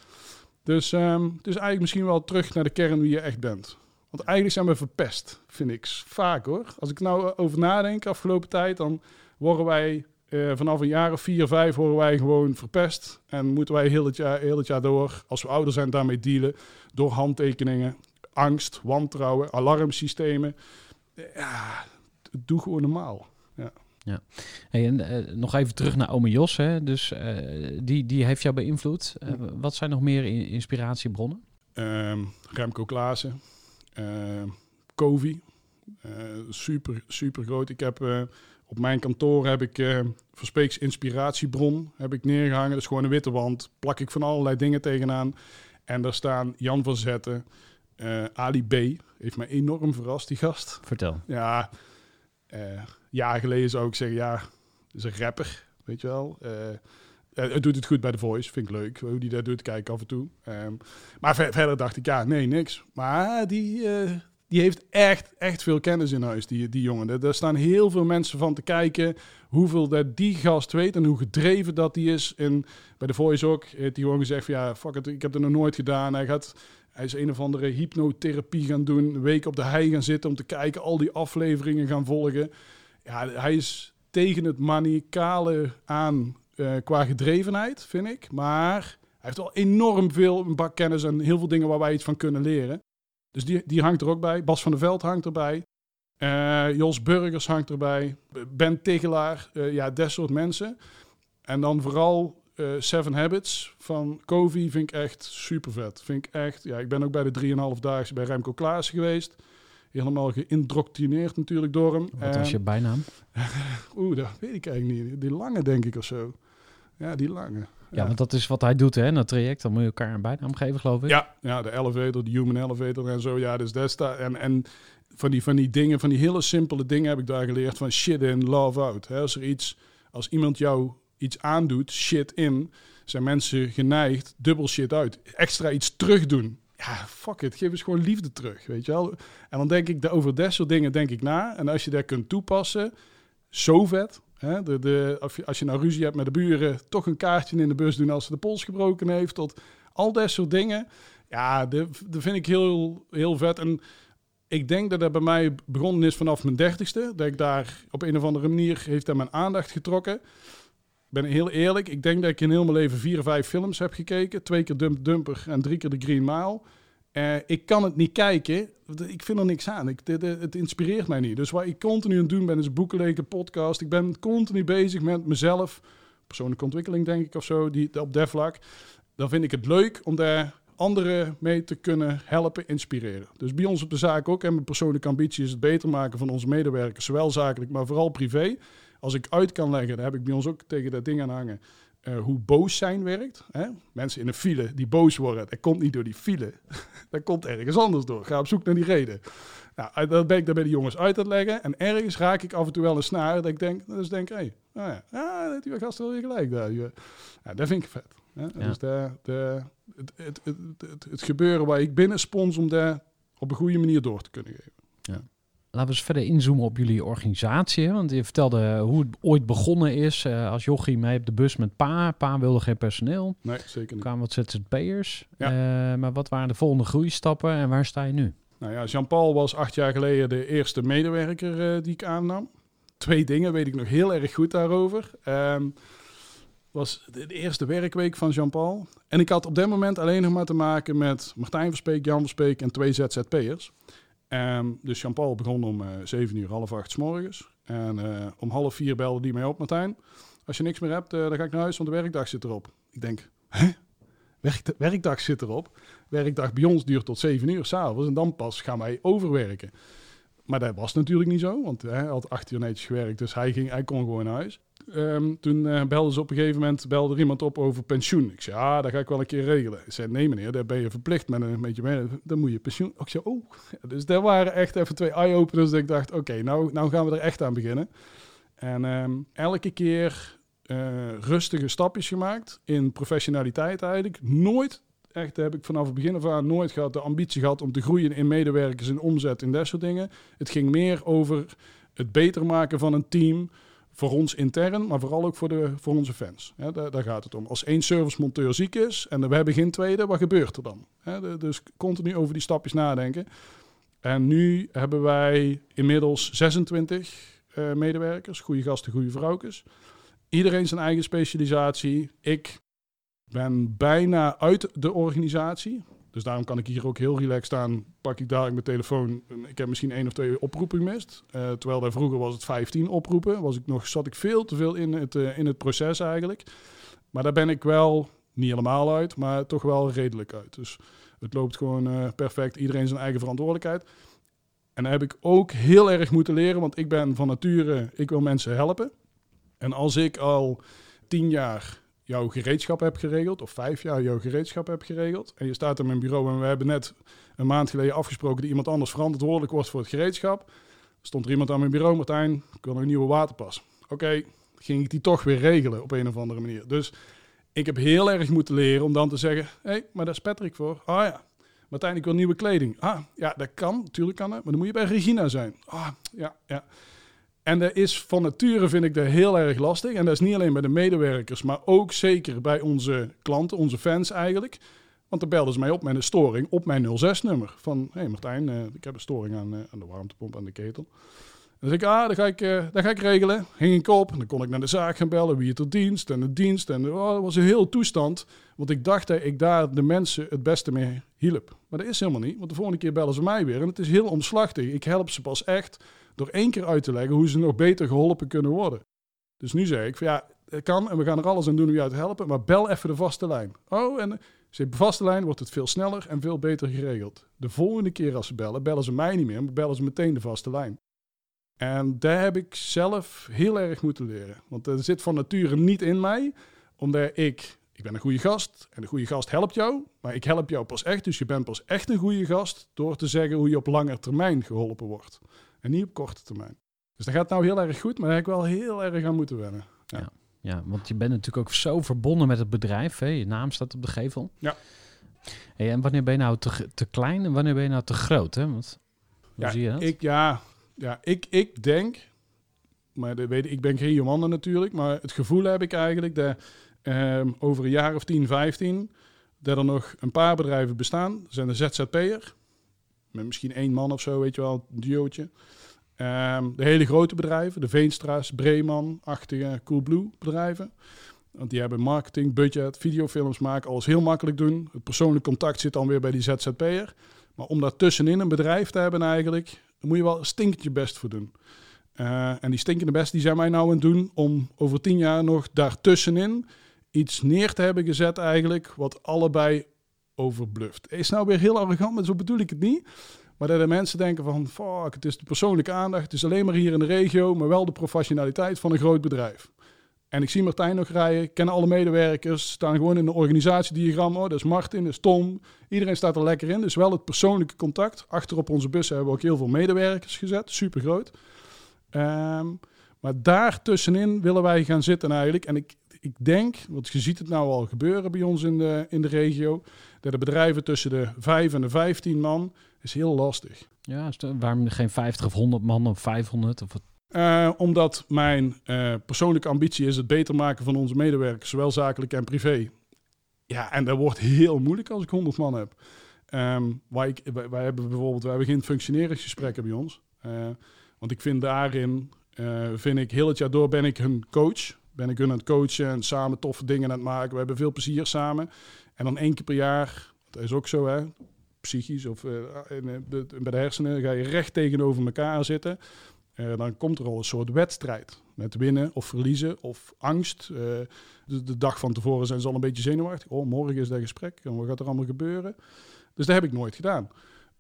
Dus, ehm, dus eigenlijk misschien wel terug naar de kern wie je echt bent. Want eigenlijk zijn we verpest, vind ik vaak hoor. Als ik nou over nadenk, afgelopen tijd, dan worden wij eh, vanaf een jaar of vier, vijf worden wij gewoon verpest. En moeten wij heel het, jaar, heel het jaar door, als we ouder zijn, daarmee dealen. Door handtekeningen, angst, wantrouwen, alarmsystemen. Ja, doe gewoon normaal. Ja. Hey, en, eh, nog even terug naar Ome Jos. Hè. Dus eh, die, die heeft jou beïnvloed. Uh, wat zijn nog meer in- inspiratiebronnen? Um, Remco Klaassen, Kovi, super, super groot. Ik heb op mijn kantoor heb ik uh, Verspeeks inspiratiebron heb ik neergehangen. Dat is gewoon een witte wand. Plak ik van allerlei dingen tegenaan. En daar staan Jan van Zetten, uh, Ali B. Heeft mij enorm verrast, die gast. Vertel. Ja, uh, jaar geleden zou ik zeggen, ja, is een rapper, weet je wel. het doet het goed bij The Voice, vind ik leuk. Hoe die dat doet, kijk af en toe. Um, maar ver verder dacht ik, ja, nee, niks. Maar die, die heeft echt, echt veel kennis in huis, die, die jongen. Er staan heel veel mensen van te kijken hoeveel dat die gast weet en hoe gedreven dat die is. En bij de Voice ook heeft hij gewoon gezegd van ja, fuck it, ik heb het nog nooit gedaan. Hij, gaat, hij is een of andere hypnotherapie gaan doen, een week op de hei gaan zitten om te kijken, al die afleveringen gaan volgen. Ja, hij is tegen het maniacale aan uh, qua gedrevenheid, vind ik. Maar hij heeft wel enorm veel een bak kennis en heel veel dingen waar wij iets van kunnen leren. Dus die, die hangt er ook bij. Bas van der Veld hangt erbij. Uh, Jos Burgers hangt erbij. Ben Tegelaar. Uh, ja, dat soort mensen. En dan vooral uh, Seven Habits van Kovi vind ik echt super vet. Vind ik echt. Ja, ik ben ook bij de 3,5 dagen bij Remco Klaas geweest. Helemaal geïndoctrineerd natuurlijk door hem. Wat was je bijnaam? Oeh, dat weet ik eigenlijk niet. Die lange denk ik of zo. Ja, die lange. Ja, want dat is wat hij doet, hè, dat traject. Dan moet je elkaar een bijnaam geven, geloof ik. Ja, ja de elevator, de human elevator en zo. Ja, dus dat staat. En, en van, die, van die dingen, van die hele simpele dingen heb ik daar geleerd. Van shit in, love out. Hè. Als er iets, als iemand jou iets aandoet, shit in, zijn mensen geneigd dubbel shit uit. Extra iets terug doen. Ja, fuck it. Geef eens gewoon liefde terug, weet je wel. En dan denk ik, over dat soort dingen denk ik na. En als je dat kunt toepassen, zo vet. Hè, de, als, je, nou ruzie hebt met de buren, toch een kaartje in de bus doen als ze de pols gebroken heeft. Tot al dat soort dingen. Ja, dat vind ik heel, heel vet. En ik denk dat dat bij mij begonnen is vanaf mijn dertigste. Dat ik daar op een of andere manier heeft dat mijn aandacht getrokken. Ik ben heel eerlijk. Ik denk dat ik in heel mijn leven vier of vijf films heb gekeken. Twee keer Dump Dumper en drie keer de Green Mile. Uh, ik kan het niet kijken. Ik vind er niks aan. Ik, het inspireert mij niet. Dus wat ik continu aan het doen ben, is boeken lezen, podcast. Ik ben continu bezig met mezelf. Persoonlijke ontwikkeling, denk ik, of zo, die, op dat vlak. Dan vind ik het leuk om daar anderen mee te kunnen helpen, inspireren. Dus bij ons op de zaak ook. En mijn persoonlijke ambitie is het beter maken van onze medewerkers. Zowel zakelijk, maar vooral privé. Als ik uit kan leggen, dan heb ik bij ons ook tegen dat ding aan hangen. Uh, hoe boos zijn werkt. Hè? Mensen in een file die boos worden, dat komt niet door die file. dat komt ergens anders door. Ga op zoek naar die reden. Nou, dat ben ik daar bij de jongens uit aan leggen. En ergens raak ik af en toe wel een snaar dat ik denk, dus denk, hé, hey, nou ja, ah, die gast wel weer gelijk daar. Ja, dat vind ik vet. Hè? Ja. Dus de, de, het, het, het, het, gebeuren waar ik binnen spons om daar op een goede manier door te kunnen geven. Ja. Laten we eens verder inzoomen op jullie organisatie. Want je vertelde hoe het ooit begonnen is. Uh, als jochie mee op de bus met pa. Pa wilde geen personeel. Nee, zeker niet. kwamen wat ZZP'ers. Ja. Uh, maar wat waren de volgende groeistappen en waar sta je nu? Nou ja, Jean-Paul was acht jaar geleden de eerste medewerker uh, die ik aannam. Twee dingen weet ik nog heel erg goed daarover. Um, was de, de, eerste werkweek van Jean-Paul. En ik had op dat moment alleen nog maar te maken met Martijn Verspeek, Jan Verspeek en twee ZZP'ers. Um, dus Jean-Paul begon om uh, 7 uur, half acht s morgens. En uh, om half vier belde die mij op, Martijn. Als je niks meer hebt, uh, dan ga ik naar huis, want de werkdag zit erop. Ik denk, hè? Werk, werkdag zit erop. Werkdag bij ons duurt tot 7 uur s'avonds en dan pas gaan wij overwerken. Maar dat was natuurlijk niet zo, want hij had acht uur netjes gewerkt, dus hij, ging, hij kon gewoon naar huis. Um, toen uh, belden ze op een gegeven moment belde er iemand op over pensioen. Ik zei, ja, dat ga ik wel een keer regelen. Ik zei, nee meneer, daar ben je verplicht met een beetje mee. Dan moet je pensioen. Ik zei, oh. Dus dat waren echt even twee eye-openers. Dat ik dacht, oké, nou, nou gaan we er echt aan beginnen. En um, elke keer uh, rustige stapjes gemaakt in professionaliteit eigenlijk. Nooit Echt, daar heb ik vanaf het begin af aan nooit gehad de ambitie gehad om te groeien in medewerkers, in omzet en dat soort dingen. Het ging meer over het beter maken van een team. Voor ons intern, maar vooral ook voor, de, voor onze fans. Daar, daar gaat het om. Als één servicemonteur ziek is en we hebben geen tweede, wat gebeurt er dan? De- dus continu over die stapjes nadenken. En nu hebben wij inmiddels 26 eh, medewerkers, goede gasten, goede vrouwtjes. Iedereen zijn eigen specialisatie. Ik ben bijna uit de organisatie. Dus daarom kan ik hier ook heel relaxed staan. Pak ik dadelijk mijn telefoon. Ik heb misschien één of twee oproepen gemist. Eh, terwijl daar vroeger was het 15 oproepen. Was ik nog, zat ik veel te veel in het, eh, in het proces eigenlijk. Maar daar ben ik wel, niet helemaal uit, maar toch wel redelijk uit. Dus het loopt gewoon eh, perfect. Iedereen zijn eigen verantwoordelijkheid. En daar heb ik ook heel erg moeten leren, want ik ben van nature, ik wil mensen helpen. En als ik al tien jaar jouw gereedschap heb geregeld, of vijf jaar jouw gereedschap heb geregeld, en je staat in mijn bureau en we hebben net een maand geleden afgesproken dat iemand anders verantwoordelijk wordt voor het gereedschap, stond er iemand aan mijn bureau, Martijn, ik wil een nieuwe waterpas. Oké, ging ik die toch weer regelen op een of andere manier. Dus ik heb heel erg moeten leren om dan te zeggen, hé, hey, maar daar is Patrick voor. Ah ja, Martijn, ik wil nieuwe kleding. Ah, ja, dat kan, natuurlijk kan dat, maar dan moet je bij Regina zijn. Ah, ja, ja. En dat is van nature, vind ik dat heel erg lastig. En dat is niet alleen bij de medewerkers, maar ook zeker bij onze klanten, onze fans eigenlijk. Want dan belden ze mij op met een storing op mijn 06-nummer. Van, hé hey Martijn, eh, ik heb een storing aan, eh, aan de warmtepomp, aan de ketel. Dan zeg ik, ah, dat ga ik, dat ga ik regelen. Ging ik op, en dan kon ik naar de zaak gaan bellen, wie het er dienst en de dienst. En oh, dat was een heel toestand, want ik dacht dat ik daar de mensen het beste mee hielp. Maar dat is helemaal niet, want de volgende keer bellen ze mij weer. En het is heel omslachtig. Ik help ze pas echt door één keer uit te leggen hoe ze nog beter geholpen kunnen worden. Dus nu zeg ik van ja, het kan en we gaan er alles aan doen om uit te helpen, maar bel even de vaste lijn. Oh, en als je de vaste lijn wordt het veel sneller en veel beter geregeld. De volgende keer als ze bellen, bellen ze mij niet meer, maar bellen ze meteen de vaste lijn. En daar heb ik zelf heel erg moeten leren. Want er zit van nature niet in mij, omdat ik, ik ben een goede gast en een goede gast helpt jou, maar ik help jou pas echt, dus je bent pas echt een goede gast door te zeggen hoe je op lange termijn geholpen wordt. En niet op korte termijn. Dus dat gaat nou heel erg goed, maar daar heb ik wel heel erg aan moeten wennen. Ja. Ja, want je bent natuurlijk ook zo verbonden met het bedrijf. Hè? Je naam staat op de gevel. Ja. Hey, en wanneer ben je nou te, te klein en wanneer ben je nou te groot? Hè? Want, hoe Ja, zie je dat? Ik, ja, ja ik, ik denk, maar dat weet ik, ik ben geen Johanna natuurlijk, maar het gevoel heb ik eigenlijk dat ehm, over een jaar of 10, 15, dat er nog een paar bedrijven bestaan. Zijn de ZZP'er, met misschien één man of zo, weet je wel, een duootje. Ehm, de hele grote bedrijven, de Veenstra's, Breeman-achtige Coolblue bedrijven. Want die hebben marketing, budget, videofilms maken, alles heel makkelijk doen. Het persoonlijk contact zit dan weer bij die ZZP'er. Maar om daar tussenin een bedrijf te hebben eigenlijk, moet je wel een stinketje best voor doen. Eh, en die stinkende best die zijn wij nou aan het doen om over tien jaar nog daartussenin iets neer te hebben gezet eigenlijk, wat allebei overbluft. Is nou weer heel arrogant, maar zo bedoel ik het niet. Maar dat de mensen denken van, fuck, het is de persoonlijke aandacht, het is alleen maar hier in de regio, maar wel de professionaliteit van een groot bedrijf. En ik zie Martijn nog rijden, kennen alle medewerkers, staan gewoon in een organisatiediagram. Oh, dat is Martin, dat is Tom. Iedereen staat er lekker in. Dus wel het persoonlijke contact. Achter op onze bussen hebben we ook heel veel medewerkers gezet, super groot. Ehm, maar daar tussenin willen wij gaan zitten eigenlijk. En ik, ik denk, want je ziet het nou al gebeuren bij ons in de, in de regio, de bedrijven tussen de 5 en de 15 man is heel lastig. Ja, waarom geen 50 of 100 man of 500? Of? Eh, omdat mijn eh, persoonlijke ambitie is het beter maken van onze medewerkers, zowel zakelijk en privé. Ja, en dat wordt heel moeilijk als ik 100 man heb. Waar ik, wij, wij hebben bijvoorbeeld wij hebben geen functioneringsgesprekken bij ons. Eh, want ik vind daarin, vind ik heel het jaar door ben ik hun coach. Ben ik hun aan het coachen en samen toffe dingen aan het maken. We hebben veel plezier samen. En dan één keer per jaar, dat is ook zo hè, psychisch of eh, eh, bij de hersenen, ga je recht tegenover elkaar zitten. Eh, dan komt er al een soort wedstrijd. Met winnen of verliezen of angst. De, dag van tevoren zijn ze al een beetje zenuwachtig. Oh, morgen is dat gesprek. En wat gaat er allemaal gebeuren? Dus dat heb ik nooit gedaan.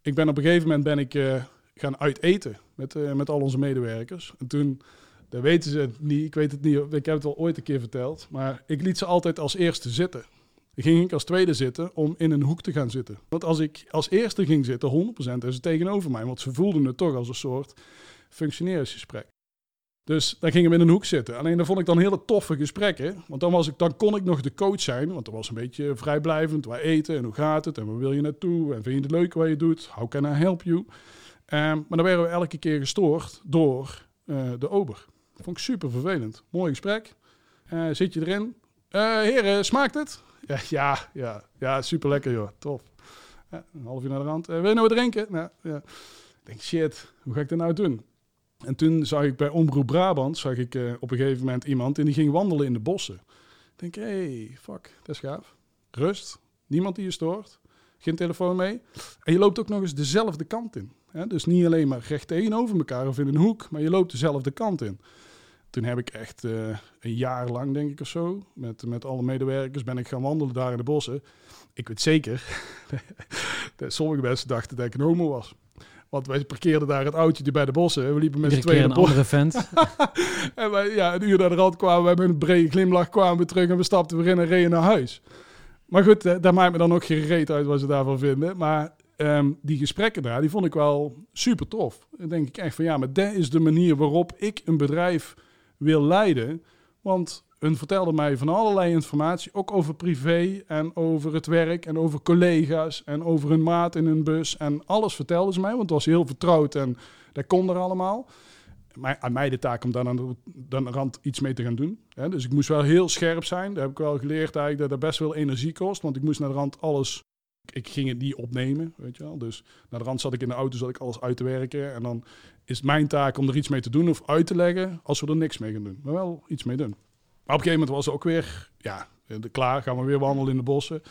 Ik ben op een gegeven moment ben ik, gaan uiteten met, met al onze medewerkers. En toen, dat weten ze niet, ik weet het niet, ik heb het al ooit een keer verteld. Maar ik liet ze altijd als eerste zitten. Ging ik als tweede zitten om in een hoek te gaan zitten. Want als ik als eerste ging zitten, 100% is het tegenover mij. Want ze voelden het toch als een soort functioneringsgesprek. Dus dan gingen we in een hoek zitten. Alleen dan vond ik dan hele toffe gesprekken. Want dan, was ik, dan kon ik nog de coach zijn. Want dat was een beetje vrijblijvend. Waar eten en hoe gaat het en waar wil je naartoe? En vind je het leuk wat je doet? How can I help you? Ehm, maar dan werden we elke keer gestoord door eh, de ober. Dat vond ik super vervelend. Mooi gesprek. Eh, zit je erin? Eh heren, smaakt het? Ja, ja, ja, ja super lekker joh. Tof. Ja, een half uur naar de rand. Eh, wil je nou wat drinken? Nou, ja. Ik denk, shit, hoe ga ik dat nou doen? En toen zag ik bij Omroep Brabant, zag ik eh, op een gegeven moment iemand en die ging wandelen in de bossen. Ik denk, hey, fuck, dat is gaaf. Rust, niemand die je stoort, geen telefoon mee. En je loopt ook nog eens dezelfde kant in. Hè? Dus niet alleen maar recht tegenover elkaar of in een hoek, maar je loopt dezelfde kant in. Toen heb ik echt eh, een jaar lang, denk ik of zo, met, met alle medewerkers ben ik gaan wandelen daar in de bossen. Ik weet zeker dat sommige mensen dachten dat ik een homo was. Want wij parkeerden daar het autootje bij de bossen. We liepen met z'n tweeën een de bossen. andere vent. En wij, ja, een uur naar de rand kwamen wij met een brede glimlach kwamen we terug en we stapten weer in en reden naar huis. Maar goed, eh, daar maakt me dan ook geen reet uit wat ze daarvan vinden. Maar ehm, die gesprekken daar, die vond ik wel super tof. Dan denk ik echt van ja, maar dat is de manier waarop ik een bedrijf wil leiden. Want hun vertelde mij van allerlei informatie, ook over privé en over het werk en over collega's en over hun maat in hun bus. En alles vertelden ze mij, want het was heel vertrouwd en dat kon er allemaal. Maar aan mij de taak om daar aan de, rand iets mee te gaan doen. Dus ik moest wel heel scherp zijn. Daar heb ik wel geleerd eigenlijk dat dat best wel energie kost. Want ik moest naar de rand alles... Ik ging het niet opnemen, weet je wel. Dus naar de rand zat ik in de auto, zat ik alles uit te werken. En dan is mijn taak om er iets mee te doen of uit te leggen... als we er niks mee gaan doen. Maar wel iets mee doen. Maar op een gegeven moment was het ook weer... Ja, de, klaar, gaan we weer wandelen in de bossen.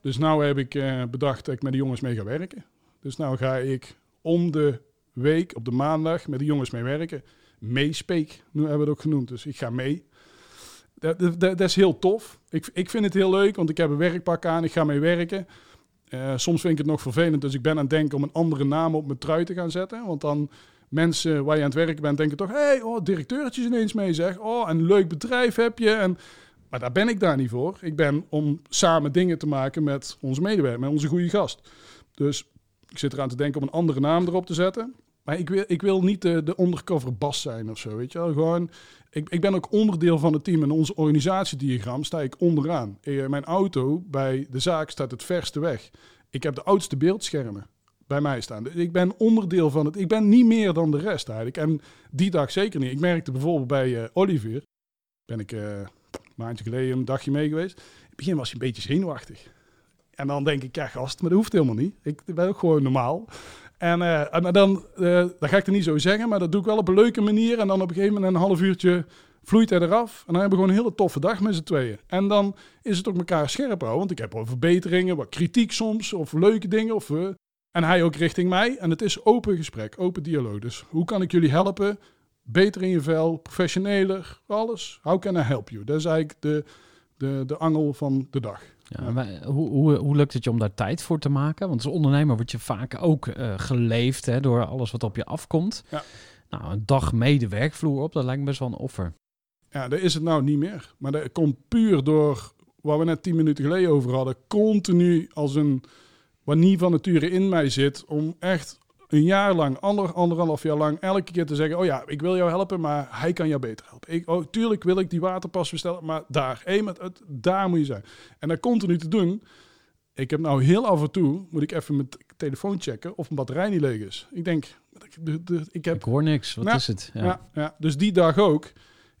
Dus nu heb ik eh, bedacht dat ik met de jongens mee ga werken. Dus nou ga ik om de week op de maandag met de jongens mee werken. Meespeek, nu hebben we het ook genoemd. Dus ik ga mee. Dat, dat, dat is heel tof. Ik, ik vind het heel leuk, want ik heb een werkpak aan. Ik ga mee werken. Eh, soms vind ik het nog vervelend, dus ik ben aan het denken om een andere naam op mijn trui te gaan zetten. Want dan mensen waar je aan het werken bent denken toch... hé, hey, oh, directeurtje is ineens mee zeg. Oh, een leuk bedrijf heb je. En, maar daar ben ik daar niet voor. Ik ben om samen dingen te maken met onze medewerker, met onze goede gast. Dus ik zit eraan te denken om een andere naam erop te zetten. Maar ik wil, ik wil niet de, de undercover bas zijn of zo, weet je wel. Gewoon, ik, ik ben ook onderdeel van het team. En onze organisatiediagram sta ik onderaan. Eh, Mijn auto bij de zaak staat het verste weg. Ik heb de oudste beeldschermen bij mij staan. Ik ben onderdeel van het. Ik ben niet meer dan de rest eigenlijk. En die dag zeker niet. Ik merkte bijvoorbeeld bij eh, Olivier. Ben ik eh, een maandje geleden een dagje mee geweest. In het begin was hij een beetje zenuwachtig. En dan denk ik, ja gast, maar dat hoeft helemaal niet. Ik ben ook gewoon normaal. En, eh, en dan, eh dat ga ik er niet zo zeggen, maar dat doe ik wel op een leuke manier. En dan op een gegeven moment een half uurtje vloeit hij eraf. En dan hebben we gewoon een hele toffe dag met z'n tweeën. En dan is het ook elkaar scherp houden. Want ik heb wel verbeteringen, wat kritiek soms, of leuke dingen. Of, eh, en hij ook richting mij. En het is open gesprek, open dialoog. Dus hoe kan ik jullie helpen? Beter in je vel, professioneler, alles. How can I help you? Dat is eigenlijk de, de, de angel van de dag. Ja, maar hoe, hoe, hoe lukt het je om daar tijd voor te maken? Want als ondernemer word je vaak ook eh, geleefd hè, door alles wat op je afkomt. Ja. Nou, een dag mee de werkvloer op, dat lijkt me best wel een offer. Ja, dat is het nou niet meer. Maar dat komt puur door waar we net tien minuten geleden over hadden. Continu als een wat niet van nature in mij zit. Om echt een jaar lang, ander, anderhalf jaar lang, elke keer te zeggen: Oh ja, ik wil jou helpen, maar hij kan jou beter helpen. Ik, oh, tuurlijk wil ik die waterpas bestellen, maar daar, hé, met het, daar moet je zijn. En dat continu te doen. Ik heb nou heel af en toe, moet ik even mijn telefoon checken of mijn batterij niet leeg is. Ik denk, de, de, ik heb Ik hoor niks, wat is het? Ja. ja. Ja, dus die dag ook.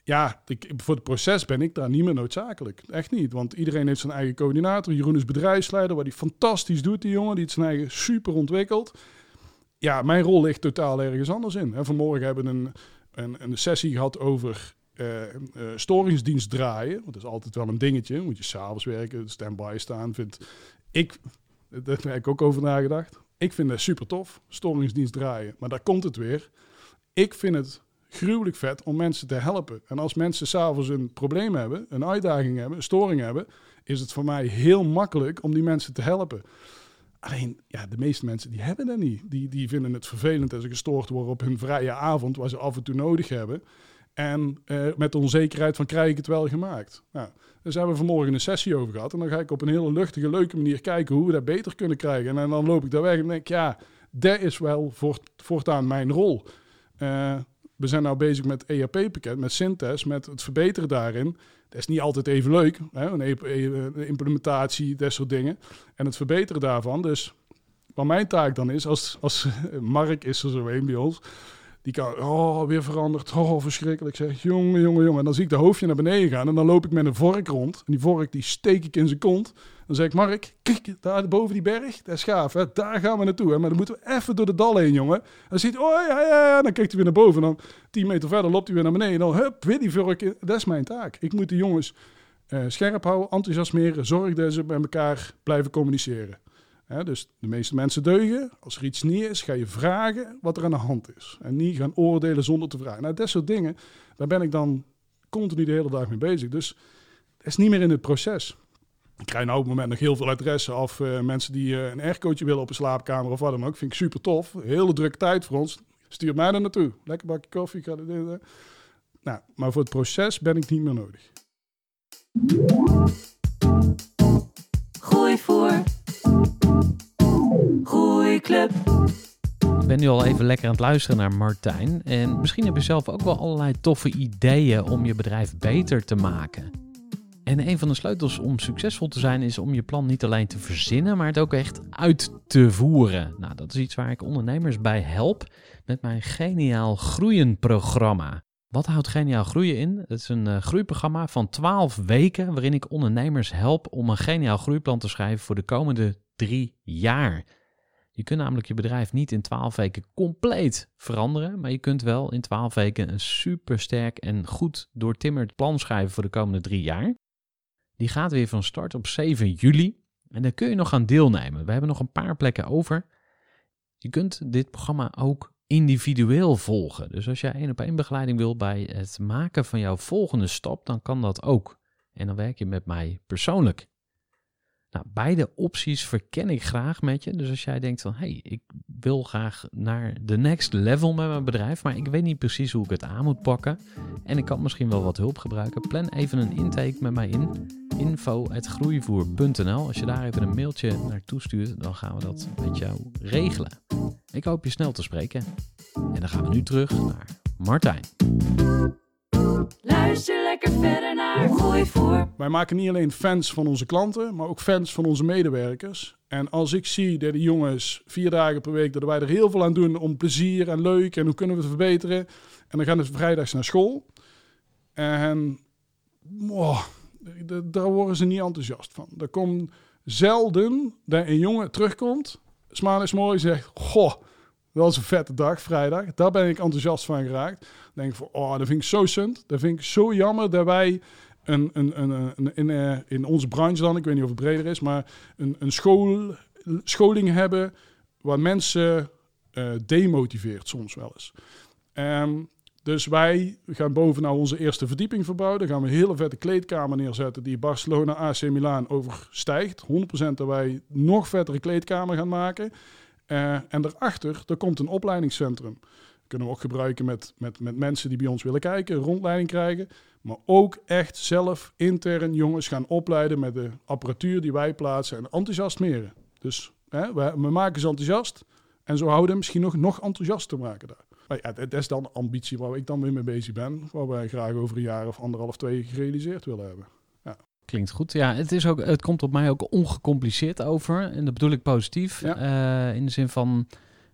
Ja, ik, voor het proces ben ik daar niet meer noodzakelijk. Echt niet. Want iedereen heeft zijn eigen coördinator. Jeroen is bedrijfsleider, wat hij fantastisch doet, die jongen. Die het zijn eigen super ontwikkelt. Ja, mijn rol ligt totaal ergens anders in. En vanmorgen hebben we een, een, een sessie gehad over eh, storingsdienst draaien. Want dat is altijd wel een dingetje. Moet je s'avonds werken, stand-by staan. Vind ik, daar heb ik ook over nagedacht. Ik vind dat super tof, storingsdienst draaien. Maar daar komt het weer. Ik vind het gruwelijk vet om mensen te helpen. En als mensen s'avonds een probleem hebben, een uitdaging hebben, een storing hebben, is het voor mij heel makkelijk om die mensen te helpen. Alleen, ja, de meeste mensen die hebben dat niet. Die, die vinden het vervelend als ze gestoord worden op hun vrije avond, waar ze af en toe nodig hebben. En eh, met onzekerheid van, krijg ik het wel gemaakt? Nou, dus hebben we vanmorgen een sessie over gehad. En dan ga ik op een hele luchtige, leuke manier kijken hoe we dat beter kunnen krijgen. En dan loop ik daar weg en denk ja, dat is wel voort, voortaan mijn rol. Eh, we zijn nou bezig met ERP-pakket, met Synthes, met het verbeteren daarin. Dat is niet altijd even leuk, hè? Een, e- e- een implementatie, dat soort dingen. En het verbeteren daarvan. Dus wat mijn taak dan is, als, als Mark is er zo een bij ons, die kan, oh, weer veranderd, oh, verschrikkelijk. Zeg, jongen, jongen, jongen. En dan zie ik de hoofdje naar beneden gaan en dan loop ik met een vork rond. En die vork, die steek ik in zijn kont. Dan zeg ik, Mark, kijk, daar boven die berg, dat is gaaf, hè? daar gaan we naartoe. Hè? Maar dan moeten we even door de dal heen, jongen. Dan ziet, oh ja, ja, ja, dan kijkt hij weer naar boven. Dan tien meter verder loopt hij weer naar beneden. Dan, hup, weer die vork. Dat is mijn taak. Ik moet de jongens eh, scherp houden, enthousiasmeren, zorg dat ze met elkaar blijven communiceren. Dus de meeste mensen deugen. Als er iets niet is, ga je vragen wat er aan de hand is. En niet gaan oordelen zonder te vragen. Nou, dat soort dingen, daar ben ik dan continu de hele dag mee bezig. Dus het is niet meer in het proces. Ik krijg nou op het moment nog heel veel adressen af. eh, mensen die eh, een aircootje willen op een slaapkamer of wat dan ook. Vind ik super tof. Hele drukke tijd voor ons. Stuur mij er naartoe. Lekker bakje koffie. Ga dit. Nou, maar voor het proces ben ik niet meer nodig. Gooi voor. Ik ben nu al even lekker aan het luisteren naar Martijn. En misschien heb je zelf ook wel allerlei toffe ideeën om je bedrijf beter te maken. En een van de sleutels om succesvol te zijn is om je plan niet alleen te verzinnen, maar het ook echt uit te voeren. Nou, dat is iets waar ik ondernemers bij help met mijn Geniaal Groeien programma. Wat houdt Geniaal Groeien in? Het is een eh, groeiprogramma van 12 weken waarin ik ondernemers help om een geniaal groeiplan te schrijven voor de komende drie jaar. Je kunt namelijk je bedrijf niet in 12 weken compleet veranderen, maar je kunt wel in 12 weken een supersterk en goed doortimmerd plan schrijven voor de komende drie jaar. Die gaat weer van start op 7 juli en daar kun je nog aan deelnemen. We hebben nog een paar plekken over. Je kunt dit programma ook individueel volgen. Dus als jij één op één begeleiding wil bij het maken van jouw volgende stap, dan kan dat ook. En dan werk je met mij persoonlijk. Nou, beide opties verken ik graag met je. Dus als jij denkt van, hey, ik wil graag naar de next level met mijn bedrijf, maar ik weet niet precies hoe ik het aan moet pakken en ik kan misschien wel wat hulp gebruiken, plan even een intake met mij in. info.groeivoer.nl Als je daar even een mailtje naartoe stuurt, dan gaan we dat met jou regelen. Ik hoop je snel te spreken. En dan gaan we nu terug naar Martijn. Luister verder naar Gooi voor. Wij maken niet alleen fans van onze klanten, maar ook fans van onze medewerkers. En als ik zie dat de jongens vier dagen per week, dat wij er heel veel aan doen om plezier en leuk en hoe kunnen we het verbeteren. En dan gaan ze vrijdags naar school. En daar worden ze niet enthousiast van. Er komt zelden dat een jongen terugkomt, smaandags mooi zegt, goh, dat was een vette dag, vrijdag. Daar ben ik enthousiast van geraakt. Denk ik van, oh, dat vind ik zo sunt. Dat vind ik zo jammer dat wij een, een, een, een, in, eh, in onze branche dan, ik weet niet of het breder is, maar een, een school, scholing hebben waar mensen eh, demotiveert soms wel eens. Ehm, dus wij gaan boven nou onze eerste verdieping verbouwen. Dan gaan we een hele vette kleedkamer neerzetten die Barcelona AC Milan overstijgt. 100% dat wij nog vettere kleedkamer gaan maken. Eh, en daarachter, er komt een opleidingscentrum. kunnen we ook gebruiken met, met, met mensen die bij ons willen kijken, rondleiding krijgen. Maar ook echt zelf intern jongens gaan opleiden met de apparatuur die wij plaatsen en enthousiasmeren. Dus hè, we, we maken ze enthousiast en zo houden we misschien nog, nog enthousiaster maken daar. Maar ja, dat is dan de ambitie waar ik dan weer mee bezig ben. Waar wij graag over een jaar of anderhalf, twee gerealiseerd willen hebben. Klinkt goed. Ja, het, is ook, het komt op mij ook ongecompliceerd over. En dat bedoel ik positief. Ja. Eh, in de zin van,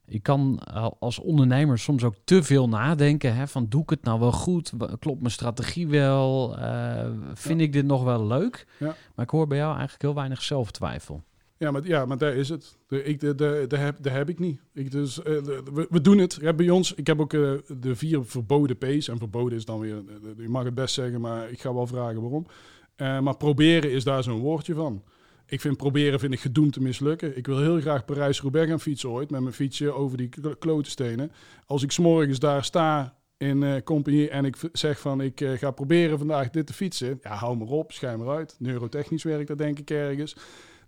ik kan al- als ondernemer soms ook te veel nadenken. Hè, van, doe ik het nou wel goed? Klopt mijn strategie wel? Eh, vind ik dit nog wel leuk? Ja. Maar ik hoor bij jou eigenlijk heel weinig zelftwijfel. Ja, maar, ja, maar daar is het. De, ik, de, de, de heb, de heb ik niet. Ik, dus, eh, de- we, we doen het. Ja, bij ons, ik heb ook de vier verboden P's. En verboden is dan weer, je mag het best zeggen, maar ik ga wel vragen waarom. Eh, maar proberen is daar zo'n woordje van. Ik vind proberen vind ik gedoemd te mislukken. Ik wil heel graag Parijs-Roubaix gaan fietsen ooit met mijn fietsje over die kl- klote stenen. Als ik s'morgens daar sta in eh compagnie en ik zeg van ik eh, ga proberen vandaag dit te fietsen. Ja, hou maar op, schijn maar uit. Neurotechnisch werkt dat denk ik ergens.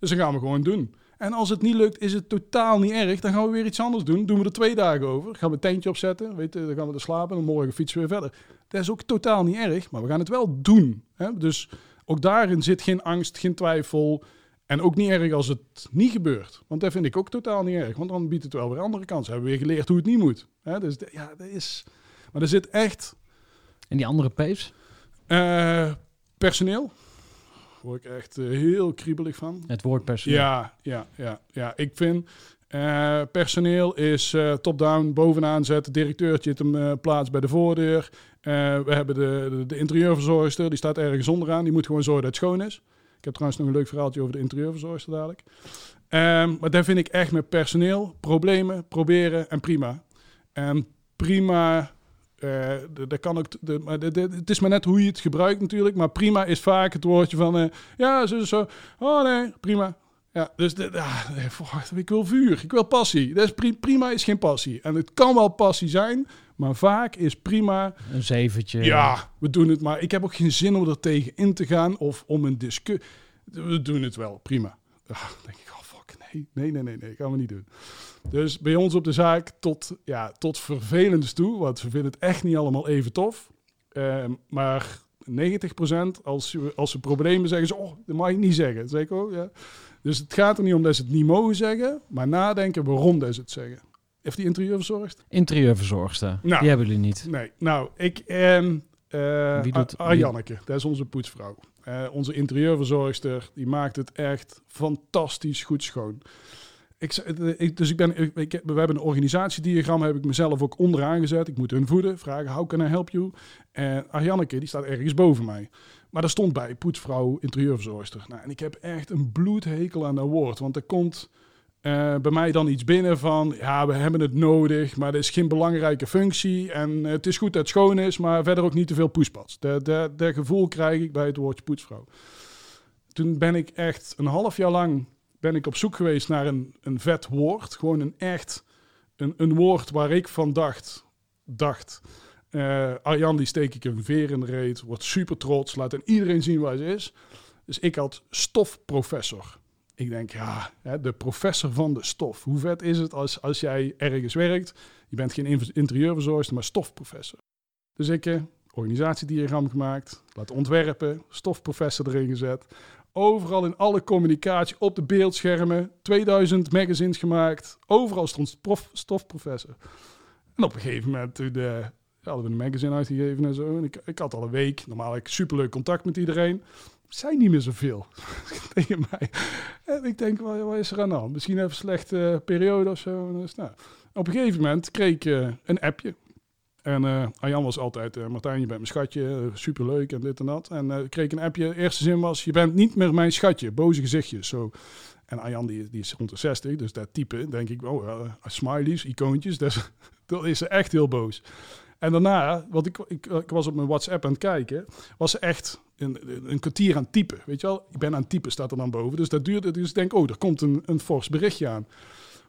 Dus dan gaan we gewoon doen. En als het niet lukt, is het totaal niet erg. Dan gaan we weer iets anders doen. Doen we er twee dagen over. Gaan we een tentje opzetten. Weet dan gaan we er slapen. En morgen fietsen we weer verder. Dat is ook totaal niet erg. Maar we gaan het wel doen. Hè? Dus ook daarin zit geen angst, geen twijfel. En ook niet erg als het niet gebeurt. Want dat vind ik ook totaal niet erg. Want dan biedt het wel weer andere kansen. Hebben we weer geleerd hoe het niet moet. Hè? Dus ja, dat is... Maar er zit echt En die andere P's? eh, personeel. Daar word ik echt eh, heel kriebelig van. Het woord personeel. Ja, ja, ja, ja. Ik vind eh, personeel is top-down bovenaan zetten. Directeurtje hem plaats bij de voordeur. Eh, we hebben de, de, interieurverzorgster, die staat ergens onderaan. Die moet gewoon zorgen dat het schoon is. Ik heb trouwens nog een leuk verhaaltje over de interieurverzorgster dadelijk. Ehm, maar daar vind ik echt met personeel problemen, proberen en prima. En prima, eh, d- dat kan ook. het is maar net hoe je het gebruikt natuurlijk. Maar prima is vaak het woordje van. eh, ja, zo, zo. Oh nee, prima. Ja, dus de, ah, ik wil vuur, ik wil passie. Pri- prima is geen passie. En het kan wel passie zijn, maar vaak is prima. Een zeventje. Ja, we doen het, maar ik heb ook geen zin om er tegen in te gaan of om een discussie. We doen het wel, prima. Ah, denk ik, oh fuck, nee, nee, nee, nee, nee, gaan we niet doen. Dus bij ons op de zaak tot, ja, tot vervelend toe, want we vinden het echt niet allemaal even tof. Ehm, maar 90% als, ze- als ze problemen zeggen, ze, oh, dat mag ik niet zeggen. Ik ook, ja. Dus het gaat er niet om dat ze het niet mogen zeggen, maar nadenken waarom dat ze het zeggen. Heeft die interieur verzorgd? Interieurverzorgster. Nou. Die hebben jullie niet. Nee, nou, ik en eh Wie doet- Ar- Arjanneke, dat is onze poetsvrouw. Eh, onze interieurverzorgster, die maakt het echt fantastisch goed schoon. Ik, eh, ik, dus ik ben, ik, ik- we hebben een organisatiediagram, heb ik mezelf ook onderaan gezet. Ik moet hun voeden, vragen, how can I help you? En Arjanneke, die staat ergens boven mij. Maar daar stond bij, poetsvrouw, interieurverzorgster. Nou, en ik heb echt een bloedhekel aan dat woord, want er komt eh, bij mij dan iets binnen van, ja, we hebben het nodig, maar dat is geen belangrijke functie. En het is goed dat het schoon is, maar verder ook niet te veel poespas. Dat gevoel krijg ik bij het woordje poetsvrouw. Toen ben ik echt een half jaar lang ben ik op zoek geweest naar een, een vet woord. Gewoon een echt, een, een woord waar ik van dacht, dacht, eh Arjan die steek ik een veer in de reet, wordt super trots, laat aan iedereen zien waar ze is. Dus ik had stofprofessor. Ik denk, ja, de professor van de stof. Hoe vet is het als, als jij ergens werkt? Je bent geen interieurverzorgster, maar stofprofessor. Dus ik eh organisatiediagram gemaakt, laten ontwerpen, stofprofessor erin gezet. Overal in alle communicatie, op de beeldschermen, 2000 magazines gemaakt. Overal stond prof, stofprofessor. En op een gegeven moment toen, eh, hadden we een magazine uitgegeven en zo. En ik, ik had al een week, normaal heb ik superleuk contact met iedereen. Zijn niet meer zoveel tegen mij. En ik denk, wat, wat is er aan de hand? Misschien even een slechte periode of zo. Dus, nou, op een gegeven moment kreeg ik eh, een appje. En Arjan was altijd, eh, Martijn, je bent mijn schatje, superleuk en dit en dat. En ik kreeg een appje, eerste zin was, je bent niet meer mijn schatje, boze gezichtjes. Zo. En Arjan die, die is rond de 60, dus dat type, denk ik, oh, smileys, icoontjes, dat is, dat is echt heel boos. En daarna, want ik, ik, ik was op mijn WhatsApp aan het kijken, was ze echt een, een kwartier aan typen. Weet je wel, ik ben aan het typen, staat er dan boven. Dus dat duurde, dus ik denk, oh, er komt een, een fors berichtje aan.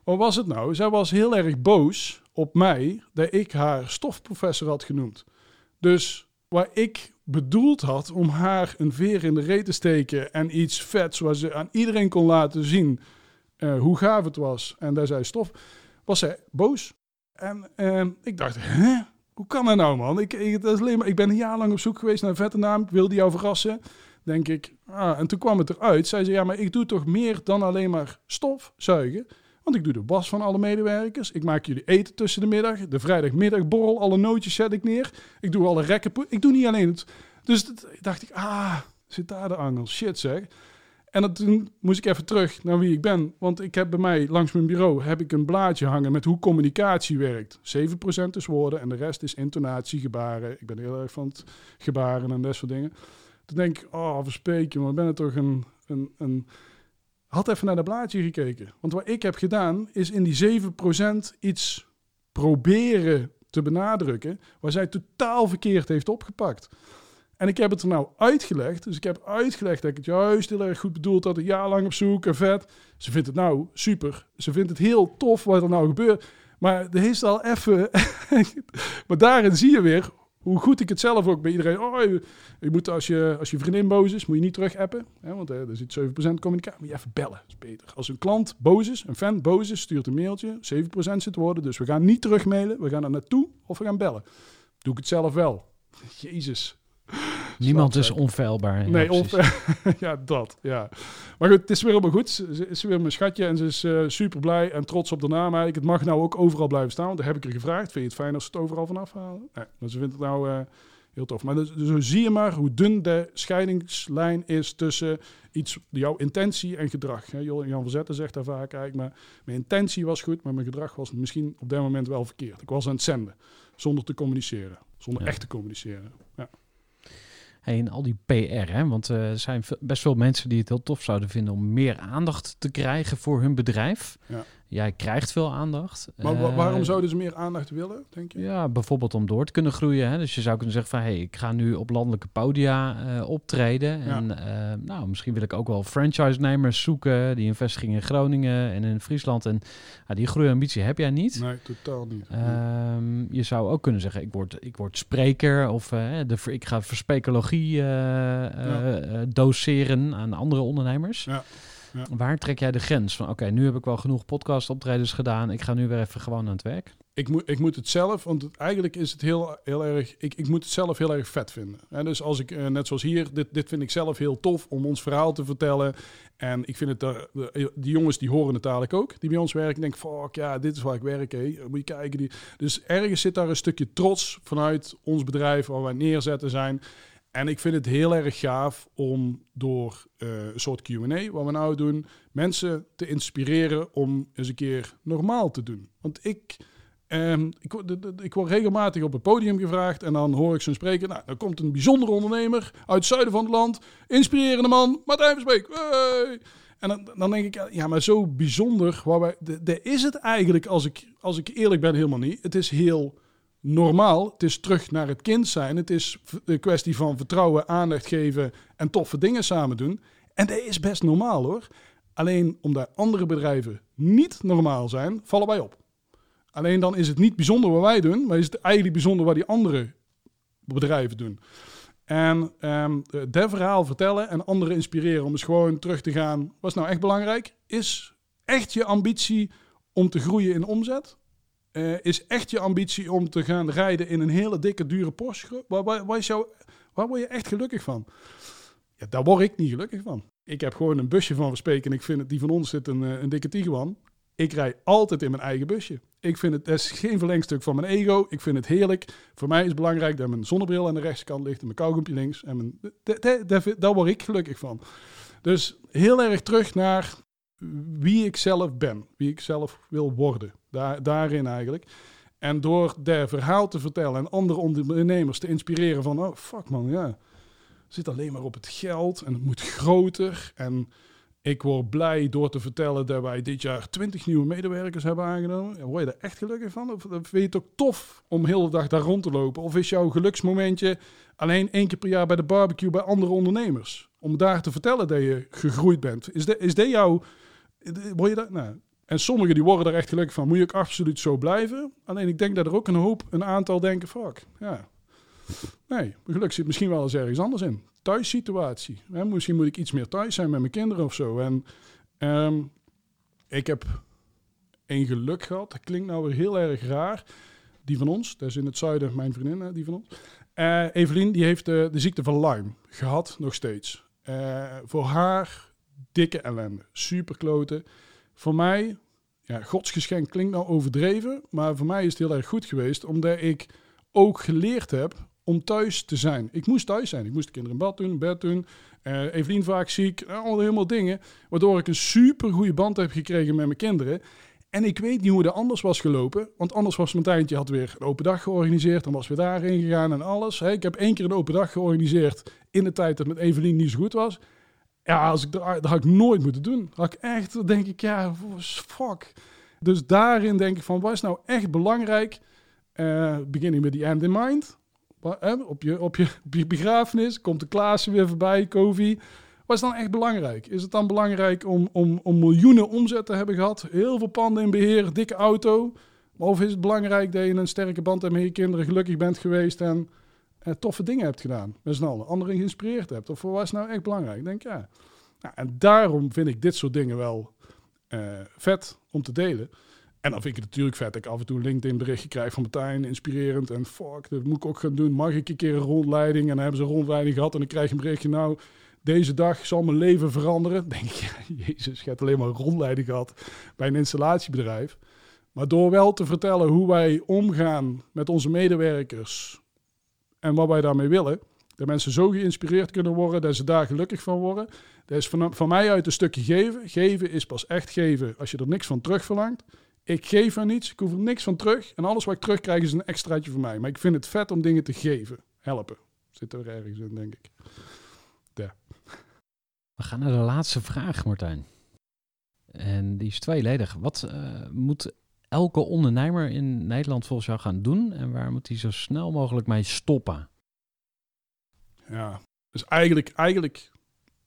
Wat was het nou? Zij was heel erg boos op mij dat ik haar stofprofessor had genoemd. Dus waar ik bedoeld had om haar een veer in de reet te steken en iets vets waar ze aan iedereen kon laten zien eh, hoe gaaf het was en daar zei stof, was zij boos. En eh, ik dacht, hè? Hoe kan dat nou, man? Ik, ik, alleen maar, ik ben een jaar lang op zoek geweest naar een vette naam. Ik wilde jou verrassen. Denk ik. Ah, en toen kwam het eruit. Zei ze, ja, maar ik doe toch meer dan alleen maar stofzuigen. Want ik doe de was van alle medewerkers. Ik maak jullie eten tussen de middag. De vrijdagmiddagborrel, alle nootjes zet ik neer. Ik doe alle rekken. Ik doe niet alleen het. Dus dacht ik, ah, zit daar de angel. Shit zeg. En dat, toen moest ik even terug naar wie ik ben. Want ik heb bij mij langs mijn bureau heb ik een blaadje hangen met hoe communicatie werkt. 7% is woorden en de rest is intonatie, gebaren. Ik ben heel erg van het gebaren en dat soort dingen. Toen denk ik, oh, verspreek maar ben het toch een, een, een... Had even naar dat blaadje gekeken. Want wat ik heb gedaan, is in die 7% iets proberen te benadrukken... waar zij totaal verkeerd heeft opgepakt. En ik heb het er nou uitgelegd. Dus ik heb uitgelegd dat ik het juist heel erg goed bedoeld had. Een jaar lang op zoek en vet. Ze vindt het nou super. Ze vindt het heel tof wat er nou gebeurt. Maar er is al even... maar daarin zie je weer hoe goed ik het zelf ook bij iedereen... Oh, je, moet als je, als je vriendin boos is, moet je niet terug appen. Hè, want eh, er zit 7% communicatie. Moet je even bellen. Is beter. Als een klant boos is, een fan boos is, stuurt een mailtje. 7% zit worden. Dus we gaan niet terug mailen. We gaan er naartoe of we gaan bellen. Doe ik het zelf wel. Jezus. Niemand is onfeilbaar. Ja, Nee, of, ja, dat. Ja. Maar goed, het is weer helemaal goed. Ze, is weer mijn schatje en ze is eh, super blij en trots op de naam eigenlijk. Het mag nou ook overal blijven staan, want dat heb ik er gevraagd. Vind je het fijn als ze het overal vanaf halen? Nee, maar ze vindt het nou eh, heel tof. Maar dus, dus zo zie je maar hoe dun de scheidingslijn is tussen iets, jouw intentie en gedrag. Jan van Zetten zegt daar vaak eigenlijk, maar mijn intentie was goed, maar mijn gedrag was misschien op dat moment wel verkeerd. Ik was aan het zenden, zonder te communiceren. Zonder Ja. echt te communiceren. Al die PR, hè? want eh, er zijn best veel mensen die het heel tof zouden vinden om meer aandacht te krijgen voor hun bedrijf. Ja. Jij krijgt veel aandacht. Maar wa- Eh, waarom zouden ze meer aandacht willen, denk je? Ja, bijvoorbeeld om door te kunnen groeien. Hè? Dus je zou kunnen zeggen van, hey, ik ga nu op landelijke podia eh, optreden. Ja. En eh, nou, misschien wil ik ook wel franchise-nemers zoeken die een vestiging in Groningen en in Friesland. En ja, die groeiambitie heb jij niet. Nee, totaal niet. Ehm, je zou ook kunnen zeggen, ik word, ik word spreker of eh, de, ik ga verspecologie eh, eh, eh, doseren aan andere ondernemers. Ja, ja. Waar trek jij de grens van, oké, nu heb ik wel genoeg podcast optredens gedaan, ik ga nu weer even gewoon aan het werk? ik, moet, ik moet het zelf, want het- eigenlijk is het heel, heel erg, ik, ik moet het zelf heel erg vet vinden. En dus als ik, eh, net zoals hier, dit, dit vind ik zelf heel tof om ons verhaal te vertellen. En ik vind het, eh, de, die jongens die horen het dadelijk ook, die bij ons werken. Denk, fuck ja, dit is waar ik werk, hé. Moet je kijken. Die, dus ergens zit daar een stukje trots vanuit ons bedrijf, waar wij neerzetten zijn. En ik vind het heel erg gaaf om door eh, een soort Q&A, wat we nou doen, mensen te inspireren om eens een keer normaal te doen. Want ik, ehm, ik, ik word regelmatig op het podium gevraagd en dan hoor ik zo'n spreker. Nou, dan komt een bijzondere ondernemer uit het zuiden van het land, inspirerende man, Martijn Versbeek. Hey! En dan, dan denk ik, ja, maar zo bijzonder, waar wij, de, de is het eigenlijk, als ik, als ik eerlijk ben, helemaal niet. Het is heel normaal. Het is terug naar het kind zijn. Het is een kwestie van vertrouwen, aandacht geven en toffe dingen samen doen. En dat is best normaal hoor. Alleen omdat andere bedrijven niet normaal zijn, vallen wij op. Alleen dan is het niet bijzonder wat wij doen, maar is het eigenlijk bijzonder wat die andere bedrijven doen. En ehm dat verhaal vertellen en anderen inspireren om eens gewoon terug te gaan. Wat is nou echt belangrijk? Is echt je ambitie om te groeien in omzet? Eh, is echt je ambitie om te gaan rijden in een hele dikke, dure Porsche? Waar, waar, is word je echt gelukkig van? Ja, daar word ik niet gelukkig van. Ik heb gewoon een busje van Verspreken en ik vind het, die van ons zit een, eh, een dikke Tiguan. Ik rij altijd in mijn eigen busje. Ik vind het, is geen verlengstuk van mijn ego. Ik vind het heerlijk. Voor mij is het belangrijk dat mijn zonnebril aan de rechterkant ligt en mijn kauwgompje links. En mijn, da- da- da- daar word ik gelukkig van. Dus heel erg terug naar wie ik zelf ben. Wie ik zelf wil worden. Daar, daarin eigenlijk. En door daar verhaal te vertellen en andere ondernemers te inspireren van... Oh, fuck man, ja. Zit alleen maar op het geld en het moet groter. En ik word blij door te vertellen dat wij dit jaar 20 nieuwe medewerkers hebben aangenomen. Word je daar echt gelukkig van? Of vind je het ook tof om heel de dag daar rond te lopen? Of is jouw geluksmomentje alleen één keer per jaar bij de barbecue bij andere ondernemers? Om daar te vertellen dat je gegroeid bent. Is dat, is dat jouw... Word je daar... Nou, en sommigen die worden er echt gelukkig van. Moet je ook absoluut zo blijven? Alleen ik denk dat er ook een hoop, een aantal denken, fuck, ja. Nee, mijn geluk zit misschien wel eens ergens anders in. Thuissituatie. Hè? Misschien moet ik iets meer thuis zijn met mijn kinderen of zo. En ehm, ik heb een geluk gehad. Dat klinkt nou weer heel erg raar. Die van ons, dat is in het zuiden mijn vriendin, die van ons. Eh Evelien, die heeft de, de ziekte van Lyme gehad, nog steeds. Eh, voor haar dikke ellende. Super kloten. Voor mij, ja, godsgeschenk klinkt nou overdreven. Maar voor mij is het heel erg goed geweest. Omdat ik ook geleerd heb om thuis te zijn. Ik moest thuis zijn. Ik moest de kinderen in bad doen, bed doen. Eh Evelien vaak ziek. eh, Al helemaal dingen. Waardoor ik een super goede band heb gekregen met mijn kinderen. En ik weet niet hoe dat anders was gelopen. Want anders was Martijntje had weer een open dag georganiseerd. Dan was weer daarheen gegaan en alles. Ik heb één keer een open dag georganiseerd in de tijd dat het met Evelien niet zo goed was. Ja, als ik, dat dat had ik nooit moeten doen. Had ik echt, denk ik, ja, fuck. Dus daarin denk ik van, wat is nou echt belangrijk? Eh beginning met die end in mind. Op je, op, je, op je begrafenis komt de Klaassen weer voorbij, Kovi. Wat is dan echt belangrijk? Is het dan belangrijk om, om, om miljoenen omzet te hebben gehad? Heel veel panden in beheer, dikke auto? Of is het belangrijk dat je een sterke band hebt met je kinderen, gelukkig bent geweest en toffe dingen hebt gedaan? Met z'n allen, anderen geïnspireerd hebt? Of wat is nou echt belangrijk? Ik denk, ja. Nou, en daarom vind ik dit soort dingen wel eh, vet om te delen. En dan vind ik het natuurlijk vet ik af en toe een LinkedIn berichtje krijg van Martijn, inspirerend. En fuck, dat moet ik ook gaan doen. Mag ik een keer een rondleiding? En dan hebben ze een rondleiding gehad en dan krijg je een berichtje. Nou, deze dag zal mijn leven veranderen. Denk ik, ja, jezus, je hebt alleen maar een rondleiding gehad bij een installatiebedrijf. Maar door wel te vertellen hoe wij omgaan met onze medewerkers en wat wij daarmee willen, dat mensen zo geïnspireerd kunnen worden, dat ze daar gelukkig van worden. Dat is van, mij uit een stukje geven. Geven is pas echt geven als je er niks van terug verlangt. Ik geef er niets, ik hoef er niks van terug. En alles wat ik terugkrijg is een extraatje voor mij. Maar ik vind het vet om dingen te geven. Helpen. Zit er ergens in, denk ik. We gaan naar de laatste vraag, Martijn. En die is tweeledig. Wat eh, moet elke ondernemer in Nederland volgens jou gaan doen? En waar moet hij zo snel mogelijk mee stoppen? Ja, dus eigenlijk, eigenlijk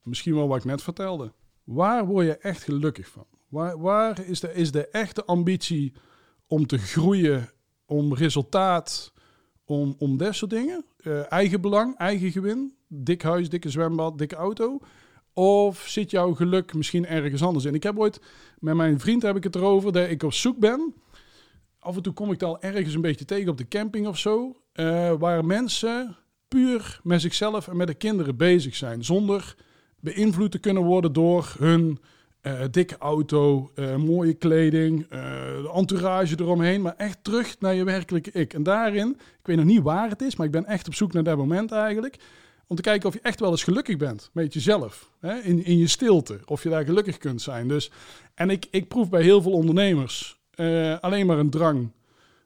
misschien wel wat ik net vertelde. Waar word je echt gelukkig van? Waar, is, de, is de echte ambitie om te groeien, om resultaat, om, om dat soort dingen? Uh, eigen belang, eigen gewin, dik huis, dikke zwembad, dikke auto. Of zit jouw geluk misschien ergens anders in? Ik heb ooit met mijn vriend heb ik het erover dat ik op zoek ben. Af en toe kom ik dan ergens een beetje tegen op de camping of zo. Uh, waar mensen puur met zichzelf en met de kinderen bezig zijn. Zonder beïnvloed te kunnen worden door hun uh, dikke auto, uh, mooie kleding, de entourage eromheen. Maar echt terug naar je werkelijke ik. En daarin, ik weet nog niet waar het is, maar ik ben echt op zoek naar dat moment eigenlijk. Om te kijken of je echt wel eens gelukkig bent met jezelf. Hè? In, in je stilte. Of je daar gelukkig kunt zijn. Dus, en ik, ik proef bij heel veel ondernemers uh, alleen maar een drang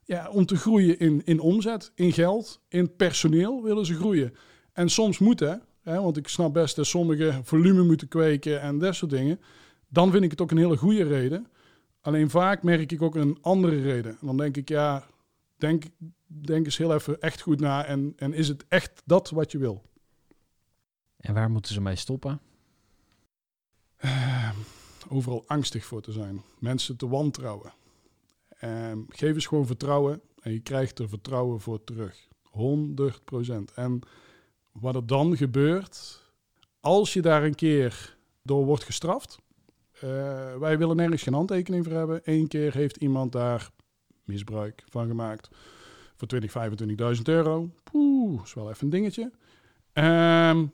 ja, om te groeien in, in omzet, in geld, in personeel willen ze groeien. En soms moeten, hè, want ik snap best dat sommige volume moeten kweken en dat soort dingen. Dan vind ik het ook een hele goede reden. Alleen vaak merk ik ook een andere reden. En dan denk ik, ja, denk, denk eens heel even echt goed na. En, en is het echt dat wat je wil? En waar moeten ze mee stoppen? Uh, overal angstig voor te zijn. Mensen te wantrouwen. Uh, geef eens gewoon vertrouwen en je krijgt er vertrouwen voor terug. 100%. En wat er dan gebeurt, als je daar een keer door wordt gestraft. Uh, wij willen nergens geen handtekening voor hebben. Eén keer heeft iemand daar misbruik van gemaakt. Voor 20, 25.000 euro. Poeh, is wel even een dingetje. Um,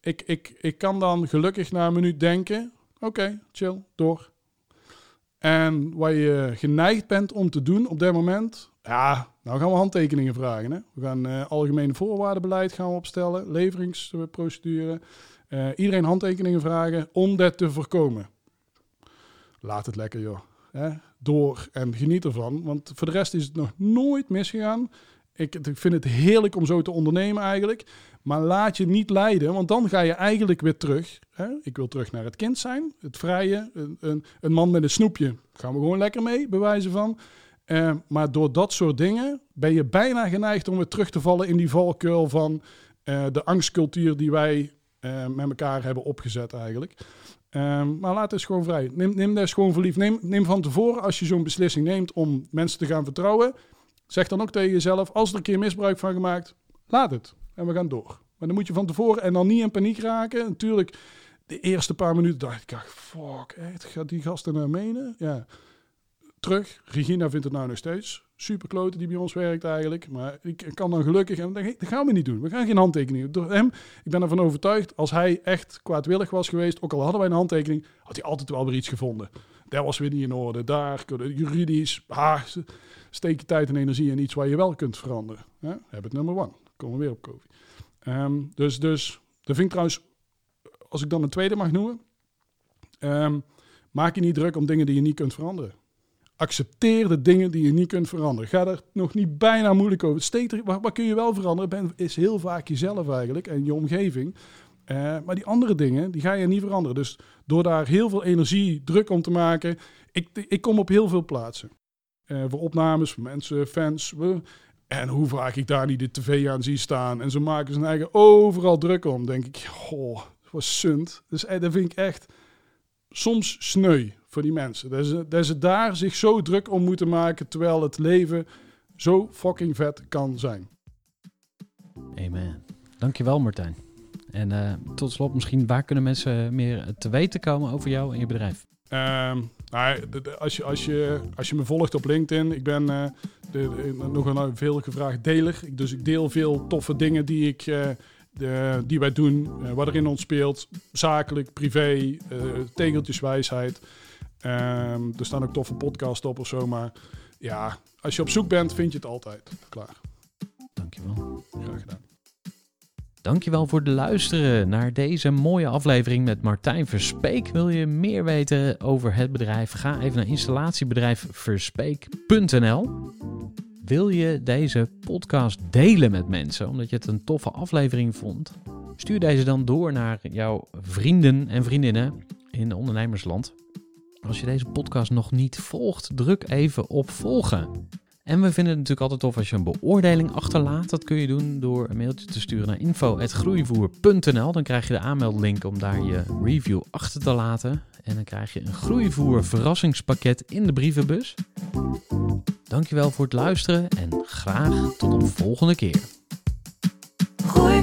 ik, ik, ik kan dan gelukkig na een minuut denken: oké, chill, door. En wat je geneigd bent om te doen op dat moment, ja, nou gaan we handtekeningen vragen. Hè? We gaan uh, algemene voorwaardenbeleid gaan we opstellen, leveringsprocedure. Uh, iedereen handtekeningen vragen om dat te voorkomen. Laat het lekker, joh. Hè? Door en geniet ervan. Want voor de rest is het nog nooit misgegaan. Ik, ik, vind het heerlijk om zo te ondernemen eigenlijk. Maar laat je niet leiden, want dan ga je eigenlijk weer terug. Hè? Ik wil terug naar het kind zijn, het vrije. Een, een, een man met een snoepje, gaan we gewoon lekker mee, bewijzen van. Uh, maar door dat soort dingen ben je bijna geneigd om weer terug te vallen in die valkuil van uh, de angstcultuur die wij uh, met elkaar hebben opgezet eigenlijk. maar laat het gewoon vrij. Neem, neem dat gewoon voor lief. Neem, neem van tevoren, als je zo'n beslissing neemt om mensen te gaan vertrouwen, zeg dan ook tegen jezelf, als er een keer misbruik van gemaakt, laat het en we gaan door. Maar dan moet je van tevoren en dan niet in paniek raken. Natuurlijk, de eerste paar minuten dacht ik, fuck, echt, gaat die gasten naar menen? Ja. Terug, Regina vindt het nou nog steeds super kloten die bij ons werkt eigenlijk. Maar ik kan dan gelukkig, en dat gaan we niet doen. We gaan geen handtekening. Door hem, ik ben ervan overtuigd, als hij echt kwaadwillig was geweest, ook al hadden wij een handtekening, had hij altijd wel weer iets gevonden. Dat was weer niet in orde. Daar, juridisch, ah, steek je tijd en energie in iets waar je wel kunt veranderen. Ja? het nummer one. Komen we weer op koffie. Um, dus, dus, dat vind ik trouwens, als ik dan een tweede mag noemen, um, maak je niet druk om dingen die je niet kunt veranderen. Accepteer de dingen die je niet kunt veranderen. Ga er nog niet bijna moeilijk over. Steek er, wat, kun je wel veranderen? Ben, is heel vaak jezelf eigenlijk en je omgeving. Uh, maar die andere dingen, die ga je niet veranderen. Dus door daar heel veel energie, druk om te maken. Ik, ik kom op heel veel plaatsen. Uh, voor opnames, voor mensen, fans. En hoe vaak ik daar niet de tv aan zie staan. En ze maken zijn eigen overal druk om. Denk ik, oh, dat was sunt. Dus eh, dat vind ik echt soms sneu voor die mensen. Dat ze, dat ze daar zich zo druk om moeten maken. Terwijl het leven zo fucking vet kan zijn. Amen. Dankjewel Martijn. En uh, tot slot misschien, waar kunnen mensen meer te weten komen over jou en je bedrijf? Um, Nou, als, je, als, je, als je me volgt op LinkedIn, ik ben eh, de, de- nog een veel gevraagd deler. Dus ik deel veel toffe dingen die, ik, eh, de, die wij doen, eh, wat er in ons speelt. Zakelijk, privé, eh tegeltjeswijsheid. Ehm, er staan ook toffe podcasts op of zo. Maar ja, als je op zoek bent, vind je het altijd. Klaar, Dankjewel. graag gedaan. Dankjewel voor het luisteren naar deze mooie aflevering met Martijn Verspeek. Wil je meer weten over het bedrijf? Ga even naar installatiebedrijfverspeek.nl. Wil je deze podcast delen met mensen omdat je het een toffe aflevering vond? Stuur deze dan door naar jouw vrienden en vriendinnen in ondernemersland. Als je deze podcast nog niet volgt, druk even op volgen. En we vinden het natuurlijk altijd tof als je een beoordeling achterlaat. Dat kun je doen door een mailtje te sturen naar info.groeivoer.nl. Dan krijg je de aanmeldlink om daar je review achter te laten. En dan krijg je een groeivoer verrassingspakket in de brievenbus. Dankjewel voor het luisteren en graag tot een volgende keer. Gooi